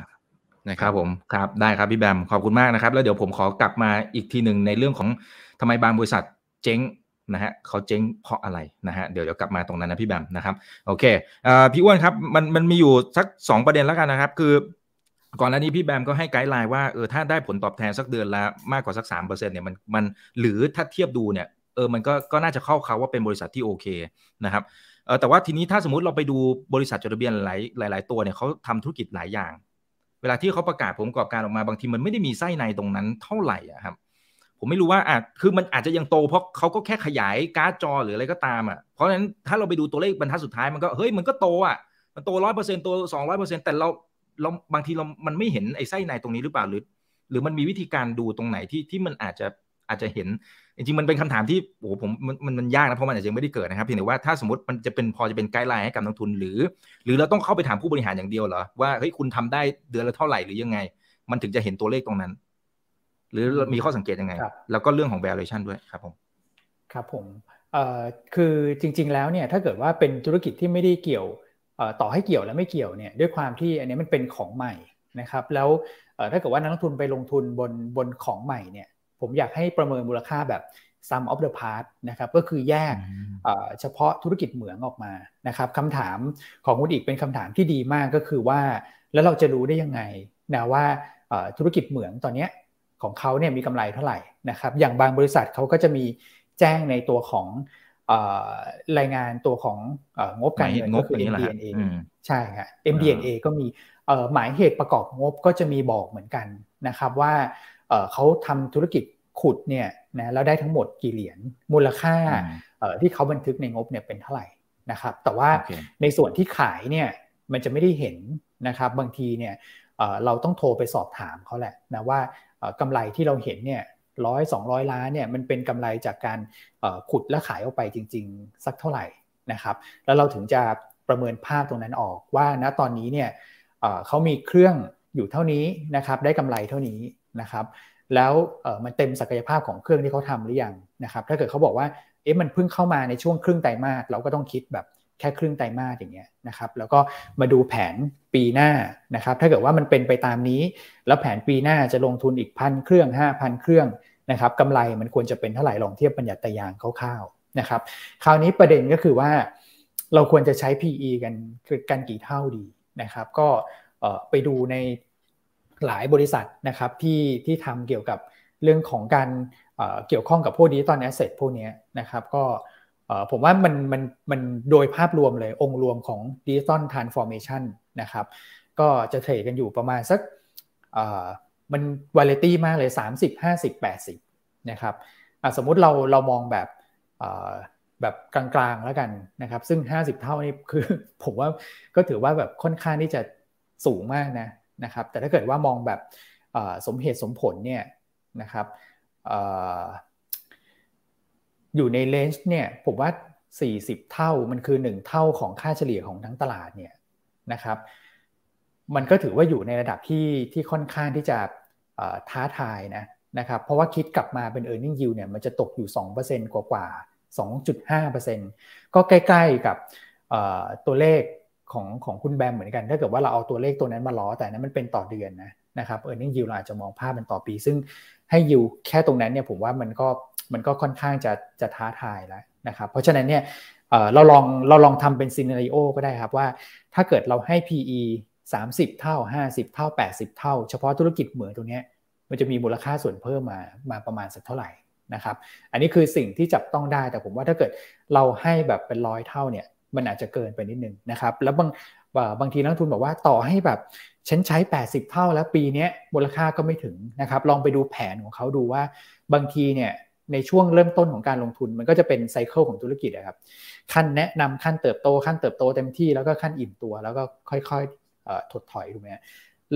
นะครับผมครับได้ครับพี่แบมขอบคุณมากนะครับ แล้วเดี๋ยวผมขอกลับมาอีกทีหนึ่งในเรื่องของทำไมบางบริษัท เจ๊งนะฮะเขาเจ๊งเพราะอะไรนะฮะเดี๋ยวเดี๋ยวกลับมาตรงนั้นนะพี่แบมนะครับโอเคอพี่อ้วนครับมันมันมีอยู่สักสองประเด็นแล้วกันนะครับ คือ ก่อนหน้านี้พี่แบมก็ให้ไกด์ไลน์ว่าเออถ้าได้ผลตอบแทนสักเดือนละมากกว่าสักสามเปอร์เซ็นเนี่ยมันมันหรือถ้าเทียบดูเนี่ยเออมันก็ก็น่าจะเข้าเขาว่าเป็นบริษัทที่โอเคนะครับเออแต่ว่าทีนี้ถ้าสมมติเราไปดูบริษัทจดทะเบียนหลายหลายๆตัวเนี่ยเขาทำธุรกิจหลายอย่าง เวลาที่เขาประกาศผลประกอบการออกมาบางทีมันไม่ได้มีไส้ในตรงนั้นเท่าไหร่อะครับ ผมไม่รู้ว่าอะคือมันอาจจะยังโต เพราะเขาก็แค่ขยายการ์ดจอหรืออะไรก็ตามอะเพราะฉะนั้นถ้าเราไปดูตัวเลขบรรทัดสุดท้ายมันก็เฮ้ยมันก็โตอะมันโตร้อยเปอร์เซ็นต์โตสองร้อยเปอร์เซ็นต์แต่เราเราบางทีเรามันไม่เห็นไอ้ไส้ในตรงนี้หรือเปล่าหรือ หรือมันมีวิธีการดูตรงไหนที่ที่มันอาจจะอาจจะเห็น จริงๆมันเป็นคำถามที่โอ้ผมมันมันยากนะเพราะมันอาจจะยังไม่ได้เกิดนะครับเพียงแต่ว่าถ้าสมมติมันจะเป็นพอจะเป็นไกด์ไลน์ให้กับนักทุนหรือ หรือเราต้องเข้าไปถามผู้บริหารอย่างเดียวเหรอว่าเฮ้ยคุณทำได้เดือนละเท่าไหร่หรือยังไง มันถึงจะเห็นตัวเลขตรงนั้น หรือมีข้อสังเกตยังไง แล้วก็เรื่องของ valuation ด้วยครับผม ครับผมเอ่อคือจริง ๆ แล้วเนี่ยถ้าเกิดว่าเป็นธุรกิจที่ไม่ได้เกี่ยวต่อให้เกี่ยวและไม่เกี่ยวเนี่ยด้วยความที่อันนี้มันเป็นของใหม่นะครับแล้วถ้าเกิดว่านักลงทุนไปลงทุนบนบนของใหม่เนี่ยผมอยากให้ประเมินมูลค่าแบบ sum of the part นะครับก็คือแยกเฉพาะธุรกิจเหมืองออกมานะครับคำถามของคุณอีกเป็นคำถามที่ดีมากก็คือว่า แล้วเราจะรู้ได้ยังไงนะว่าธุรกิจเหมืองตอนนี้ ของเขาเนี่ยมีกำไรเท่าไหร่นะครับ อย่างบางบริษัทเขาก็จะมีแจ้งในตัวของรายงานตัวของงบการเงินก็คือ MD&A ใช่ครับ MD&A ก็มีหมายเหตุประกอบงบก็จะมีบอกเหมือนกันนะครับว่าเขาทำธุรกิจขุดเนี่ยนะแล้วได้ทั้งหมดกี่เหรียญมูลค่าที่เขาบันทึกในงบเนี่ยเป็นเท่าไหร่นะครับแต่ว่าในส่วนที่ขายเนี่ยมันจะไม่ได้เห็นนะครับบางทีเนี่ยเราต้องโทรไปสอบถามเขาแหละนะว่า กำไรที่เราเห็นเนี่ยร้อยสองร้อยล้านเนี่ยมันเป็นกำไรจากการขุดและขายออกไปจริง ๆ สักเท่าไหร่นะครับแล้วเราถึงจะประเมินภาพตรงนั้นออกว่าณตอนนี้เนี่ยเขามีเครื่องอยู่เท่านี้นะครับได้กำไรเท่านี้นะครับแล้วมันเต็มศักยภาพของเครื่องที่เขาทำหรือยังนะครับถ้าเกิดเขาบอกว่าเอ๊ะมันเพิ่งเข้ามาในช่วงครึ่งไตรมาสเราก็ต้องคิดแบบ แค่ครึ่งไตรมาสอย่างเงี้ยนะครับแล้วก็มาดูแผนปีหน้านะครับถ้าเกิดว่ามันเป็นไปตามนี้ แล้วแผนปีหน้าจะลงทุนอีกพันเครื่อง 5,000 เครื่องนะครับกำไรมันควรจะเป็นเท่าไหร่ลองเทียบปัญญาตยางคร่าวๆนะครับคราวนี้ประเด็นก็คือว่าเราควรจะใช้ PE กันกันกี่เท่าดีนะครับก็ไปดูในหลายบริษัทนะครับที่ที่ทำเกี่ยวกับเรื่องของการเกี่ยวข้องกับพวก digital asset พวกนี้นะครับก็ ผมว่ามันมันมันโดยภาพรวมเลยองค์รวมของ digital transformation นะครับก็จะเทรดกันอยู่ประมาณสักมันวาเลตี้มากเลย 30 50 80นะครับสมมุติเราเรามองแบบแบบกลางๆแล้วกันนะครับ ซึ่ง 50 เท่านี่คือ ผมว่าก็ถือว่าแบบค่อนข้างที่จะสูงมากนะนะครับ แต่ถ้าเกิดว่ามองแบบสมเหตุสมผลเนี่ยนะครับ อยู่ใน range เนี่ยผมว่า 40 เท่ามันคือ 1 เท่าของค่าเฉลี่ยของทั้งตลาดเนี่ยนะครับ มันก็ถือว่าอยู่ในระดับที่ที่ค่อนข้างที่จะท้าทายนะนะครับ เพราะว่าคิดกลับมาเป็น e a r n i n g yield เนี่ยมันจะตกอยู่ 2%กว่ากว่า 2.5%ก็ใกล้ๆกับตัวเลขของของคุณแบมเหมือนกัน ถ้าเกิดว่าเราเอาตัวเลขตัวนั้นมาล้อแต่นั้นมันเป็นต่อเดือนนะนะครับเออร์เน็งยิวเราอาจจะมองภาพเป็นต่อปี ซึ่งให้ยิวแค่ตรงนั้นเนี่ยผมว่ามันก็ มันก็ค่อนข้างจะจะท้าทายแล้วนะครับ เพราะฉะนั้นเนี่ยเราลองเราลองทำเป็นซีนารีโอก็ได้ครับว่า ถ้าเกิดเราให้ PE 30 เท่า 50 เท่า 80 เท่า เฉพาะธุรกิจเหมือนตรงนี้มันจะมีมูลค่าส่วนเพิ่มมามาประมาณสักเท่าไหร่นะครับ อันนี้คือสิ่งที่จับต้องได้แต่ผมว่าถ้าเกิดเราให้แบบเป็นร้อยเท่าเนี่ยมันอาจจะเกินไปนิดนึงนะครับ แล้วบางว่าบางทีนักทุนบอกว่าต่อให้แบบฉันใช้ 80 เท่าแล้วปีนี้มูลค่าก็ไม่ถึงนะครับ ลองไปดูแผนของเขาดูว่าบางทีเนี่ย ในช่วงเริ่มต้นของการลงทุน มันก็จะเป็น cycle ของธุรกิจนะครับขั้นแนะนำขั้นเติบโตขั้นเติบโตเต็มที่แล้วก็ขั้นอิ่มตัว แล้วก็ค่อยๆถดถอยถูกไหม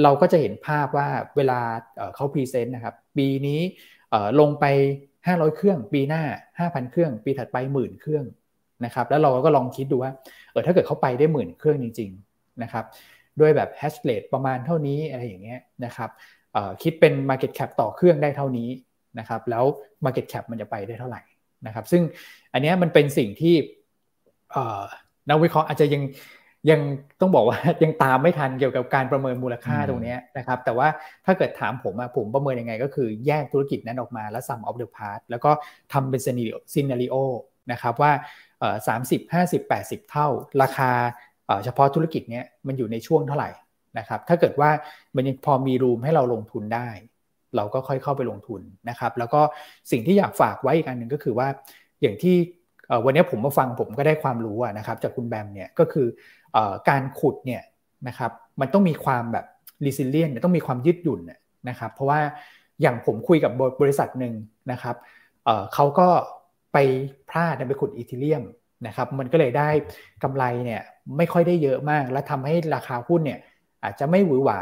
เราก็จะเห็นภาพว่าเวลาเขา present นะครับปีนี้ลงไป 500 เครื่อง ปีหน้า 5,000 เครื่อง ปีถัดไปหมื่นเครื่องนะครับแล้วเราก็ลองคิดดูว่าเออถ้าเกิดเขาไปได้หมื่นเครื่องจริงๆนะครับด้วยแบบ hashrate ประมาณเท่านี้อะไรอย่างเงี้ยนะครับคิดเป็น Market Cap ต่อเครื่องได้เท่านี้ นะครับแล้ว Market Cap มันจะไปได้เท่าไหร่นะครับซึ่งอันนี้มันเป็นสิ่งที่นักวิเคราะห์อาจจะยังยังต้องบอกว่ายังตามไม่ทันเกี่ยวกับการประเมินมูลค่าตรงนี้นะครับ แต่ว่าถ้าเกิดถามผมอะผมประเมินยังไง ก็คือแยกธุรกิจนั้นออกมาแล้ว sum of the part แล้วก็ทำเป็นซีนารีโอนะครับว่าสามสิบห้าสิบแปดสิบเท่า ราคาเฉพาะธุรกิจเนี้ยมันอยู่ในช่วงเท่าไหร่นะครับถ้าเกิดว่ามันยังพอมีรูมให้เราลงทุนได้ เราก็ค่อยเข้าไปลงทุนนะครับ แล้วก็สิ่งที่อยากฝากไว้อีกอันหนึ่งก็คือว่าอย่างที่วันนี้ผมมาฟังผมก็ได้ความรู้นะครับ จากคุณแบมเนี่ยก็คือการขุดเนี่ยนะครับมันต้องมีความแบบรีซิเลียนต้องมีความยืดหยุ่นนะครับเพราะว่าอย่างผมคุยกับบริษัทหนึ่งนะครับเขาก็ไปพลาดไปขุดอีเทเรียมนะครับมันก็เลยได้กำไรเนี่ยไม่ค่อยได้เยอะมาก และทำให้ราคาหุ้นเนี่ยอาจจะไม่หวือหวา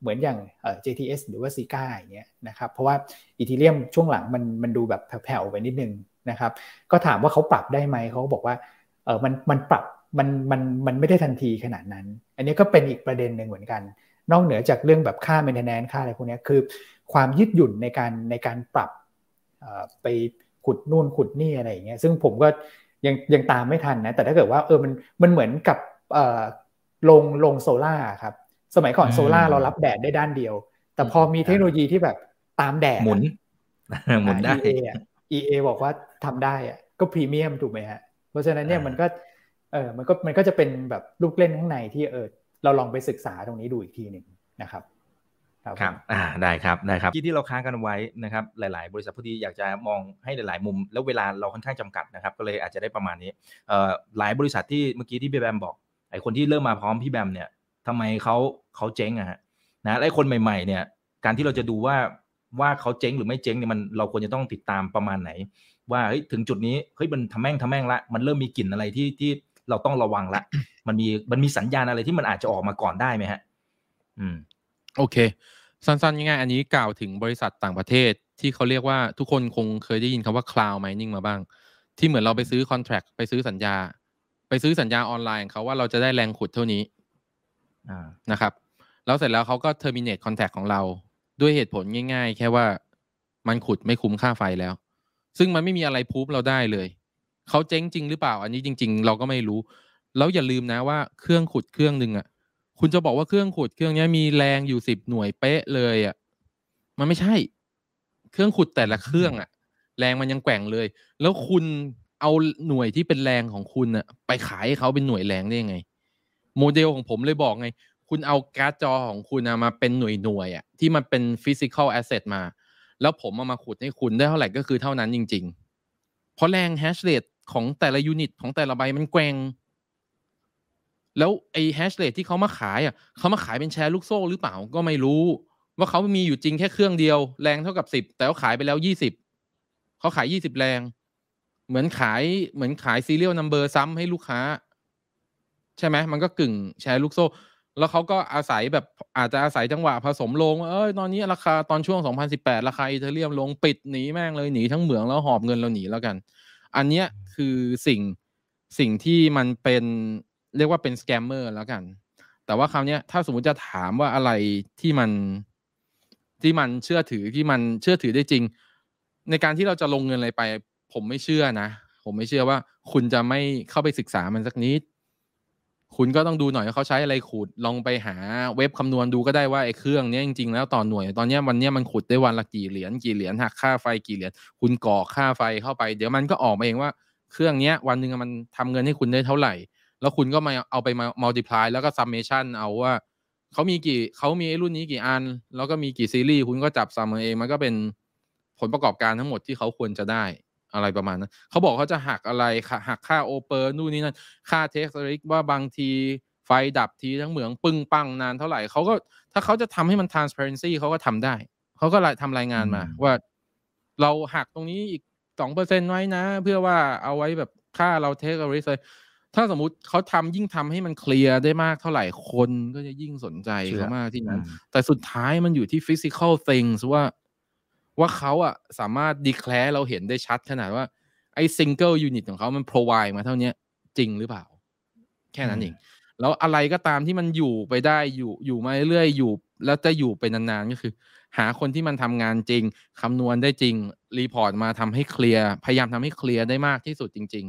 เหมือนอย่าง JTS หรือว่าซีก้าอย่างเงี้ยนะครับเพราะว่าอีเทเรียมช่วงหลังมันมันดูแบบแผ่วๆไปนิดนึงนะครับก็ถามว่าเขาปรับได้ไหมเขาบอกว่าเออมันมันปรับมันมันมันไม่ได้ทันทีขนาดนั้น อันนี้ก็เป็นอีกประเด็นหนึ่งเหมือนกัน นอกเหนือจากเรื่องแบบค่า maintenance ค่าอะไรพวกนี้คือ ความยืดหยุ่นในการในการปรับไปขุดนู่นขุดนี่อะไรอย่างเงี้ยซึ่งผมก็ยังยังตามไม่ทันนะแต่ถ้าเกิดว่าเออมันมันเหมือนกับลงลงโซล่าครับ สมัยก่อนโซล่าเรารับแดดได้ด้านเดียว แต่พอมีเทคโนโลยีที่แบบตามแดดหมุนหมุนได้ EA อะ EA บอกว่าทำได้อะก็พรีเมียมถูกไหมฮะ เพราะฉะนั้นเนี่ยมันก็เออมันก็มันก็จะเป็นแบบลูกเล่นข้างในที่เออเราลองไปศึกษาตรงนี้ดูอีกทีหนึ่งนะครับครับอ่าได้ครับได้ครับที่ที่เราค้างกันไว้นะครับ หลาย ๆ บริษัทพอดีอยากจะมองให้หลาย ๆ มุม แล้วเวลาเราค่อนข้างจำกัดนะครับ ก็เลยอาจจะได้ประมาณนี้เอ่อหลายบริษัทที่เมื่อกี้ที่พี่แบมบอกไอ้คนที่เริ่มมาพร้อมพี่แบมเนี่ย ทำไมเขาเขาเจ๊งอะฮะนะไอ้คนใหม่ ๆ เนี่ย การที่เราจะดูว่าว่าเขาเจ๊งหรือไม่เจ๊งเนี่ยมันเราควรจะต้องติดตามประมาณไหน ว่าเฮ้ยถึงจุดนี้เฮ้ยมันทำแม่งทำแม่งละมันเริ่มมีกลิ่นอะไรที่ที่เราต้องระวังละมันมีมันมีสัญญาณอะไรที่มันอาจจะออกมาก่อนได้ไหมฮะ อืม โอเค สั้นๆง่ายๆอันนี้กล่าวถึงบริษัทต่างประเทศที่เขาเรียกว่าทุกคนคงเคยได้ยินคำว่า cloud mining มาบ้าง ที่เหมือนเราไปซื้อ contract ไปซื้อสัญญา ไปซื้อสัญญาออนไลน์เขาว่าเราจะได้แรงขุดเท่านี้ นะครับ แล้วเสร็จแล้วเขาก็ terminate contact ของเรา ด้วยเหตุผลง่าย ๆ แค่ว่ามันขุดไม่คุ้มค่าไฟแล้ว ซึ่งมันไม่มีอะไรพูฟเราได้เลย เขาเจ๊งจริงหรือเปล่า อันนี้จริง ๆ เราก็ไม่รู้ แล้วอย่าลืมนะว่าเครื่องขุดเครื่องหนึ่งอะคุณจะบอกว่าเครื่องขุดเครื่องนี้มีแรงอยู่สิบหน่วยเป๊ะเลยอะ มันไม่ใช่ เครื่องขุดแต่ละเครื่องอะ แรงมันยังแกว่งเลย แล้วคุณเอาหน่วยที่เป็นแรงของคุณอะ ไปขายให้เขาเป็นหน่วยแรงได้ยังไง โมเดลของผมเลยบอกไง คุณเอาการ์ดจอของคุณมาเป็นหน่วยหน่วยอะที่มันเป็น physical asset มา แล้วผมเอามาขุดให้คุณได้เท่าไหร่ก็คือเท่านั้นจริง ๆ เพราะแรง hashrate ของแต่ละ unit ของแต่ละใบมันแกว่งแล้วไอ้ hashrate ที่เขามาขายอะเขามาขายเป็นแชร์ลูกโซ่หรือเปล่าก็ไม่รู้ ว่าเขามีอยู่จริงแค่เครื่องเดียว แรงเท่ากับสิบแต่เขาขายไปแล้วยี่สิบเขาขายยี่สิบแรง เหมือนขายเหมือนขาย serial number ซ้ำให้ลูกค้า ใช่ไหมมันก็กึ่งแชร์ลูกโซ่ แล้วเขาก็อาศัยแบบอาจจะอาศัยจังหวะผสมโรง เอ้ยตอนนี้ราคาตอนช่วง 2018 ราคา Ethereum ลงปิดหนีแม่งเลยหนีทั้งเหมืองแล้วหอบเงินเราหนีแล้วกัน อันเนี้ยคือสิ่งสิ่งที่มันเป็นเรียกว่าเป็น scammer แล้วกัน แต่ว่าคราวนี้ถ้าสมมติจะถามว่าอะไรที่มันที่มันเชื่อถือที่มันเชื่อถือได้จริง ในการที่เราจะลงเงินอะไรไป ผมไม่เชื่อนะ ผมไม่เชื่อว่า คุณจะไม่เข้าไปศึกษามันสักนิด คุณก็ต้องดูหน่อยว่าเขาใช้อะไรขุดลองไปหาเว็บคำนวณดูก็ได้ว่าไอ้เครื่องนี้จริงๆแล้วต่อหน่วย ตอนนี้วันนี้มันขุดได้วันละกี่เหรียญกี่เหรียญหักค่าไฟกี่เหรียญคุณก่อค่าไฟเข้าไป เดี๋ยวมันก็ออกมาเองว่าเครื่องนี้วันหนึ่งมันทำเงินให้คุณได้เท่าไหร่ แล้วคุณก็มาเอาไปมา multiply แล้วก็ summation เอาว่าเขามีกี่เขามีรุ่นนี้กี่อัน แล้วก็มีกี่ซีรีส์คุณก็จับซัมเองมันก็เป็นผลประกอบการทั้งหมดที่เขาควรจะได้ อะไรประมาณนั้นเขาบอกเขาจะหักอะไรหักค่าโอเปอร์นู่นนี่นั่นค่าเทคสริกว่าบางทีไฟดับทีทั้งเหมืองปึ้งปังนานเท่าไหร่เขาก็ถ้าเขาจะทำให้มัน transparency เขาก็ทำได้ เขาก็ทำรายงานมา ว่าเราหักตรงนี้อีกสองเปอร์เซ็นไว้นะ เพื่อว่าเอาไว้แบบค่าเราเทคเอาไว้เลยถ้าสมมุติเขาทำยิ่งทำให้มันเคลียร์ได้มากเท่าไหร่คนก็จะยิ่งสนใจเขามากที่นั้น แต่สุดท้ายมันอยู่ที่ physical things ว่า ว่าเขาอะสามารถ declare เราเห็นได้ชัดขนาดว่า ไอ้ single unit ของเขามัน provide มาเท่านี้จริงหรือเปล่า แค่นั้นเอง แล้วอะไรก็ตามที่มันอยู่ไปได้อยู่อยู่มาเรื่อยอยู่ แล้วจะอยู่ไปนานๆก็คือ หาคนที่มันทำงานจริงคำนวณได้จริง report มาทำให้เคลียร์พยายามทำให้เคลียร์ได้มากที่สุดจริง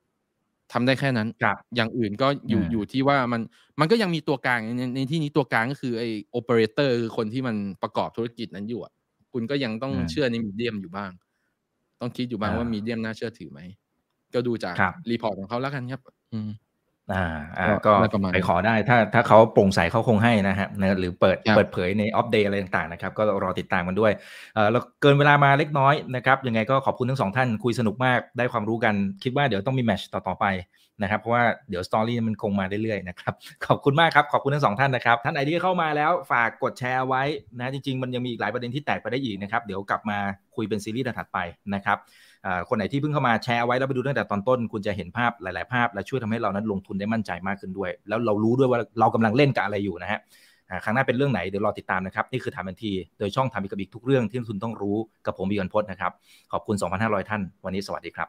ๆทำได้แค่นั้น อย่างอื่นก็อยู่อยู่ที่ว่ามันมันก็ยังมีตัวกลางในในที่นี้ตัวกลางก็คือไอโอเปอเรเตอร์คือคนที่มันประกอบธุรกิจนั้นอยู่อะ คุณก็ยังต้องเชื่อใน medium อยู่บ้าง ต้องคิดอยู่บ้างว่า medium น่าเชื่อถือไหม ก็ดูจาก report ของเขาแล้วกันครับ อืมอ่าอ่าก็ไปขอได้ถ้าถ้าเขาโปร่งใสเขาคงให้นะฮะหรือเปิดเปิดเผยใน Opp Day อะไรต่างๆนะครับ ก็รอติดตามกันด้วยเออเราเกินเวลามาเล็กน้อยนะครับยังไงก็ขอบคุณทั้งสองท่านคุยสนุกมากได้ความรู้กัน คิดว่าเดี๋ยวต้องมี match ต่อๆไป นะครับเพราะว่าเดี๋ยว story มันคงมาเรื่อยๆนะครับขอบคุณมากครับขอบคุณทั้งสองท่านนะครับท่านไหนที่เข้ามาแล้วฝากกดแชร์ไว้นะจริงๆ มันยังมีอีกหลายประเด็นที่แตกไปได้อีกนะครับเดี๋ยวกลับมาคุยเป็นซีรีส์ถัดไปนะครับคนไหนที่เพิ่งเข้ามาแชร์ไว้แล้วไปดูตั้งแต่ตอนต้น คุณจะเห็นภาพหลาย ๆ ภาพ และช่วยทำให้เรานั้นลงทุนได้มั่นใจมากขึ้นด้วย แล้วเรารู้ด้วยว่าเรากำลังเล่นกับอะไรอยู่นะฮะครั้งหน้าเป็นเรื่องไหนเดี๋ยวรอติดตามนะครับ นี่คือถามทันที โดยช่องทำอีกกับอีกทุกเรื่องที่คุณต้องรู้กับผมบีกันพจน์นะครับ ขอบคุณ 2,500 ท่าน วันนี้สวัสดีครับ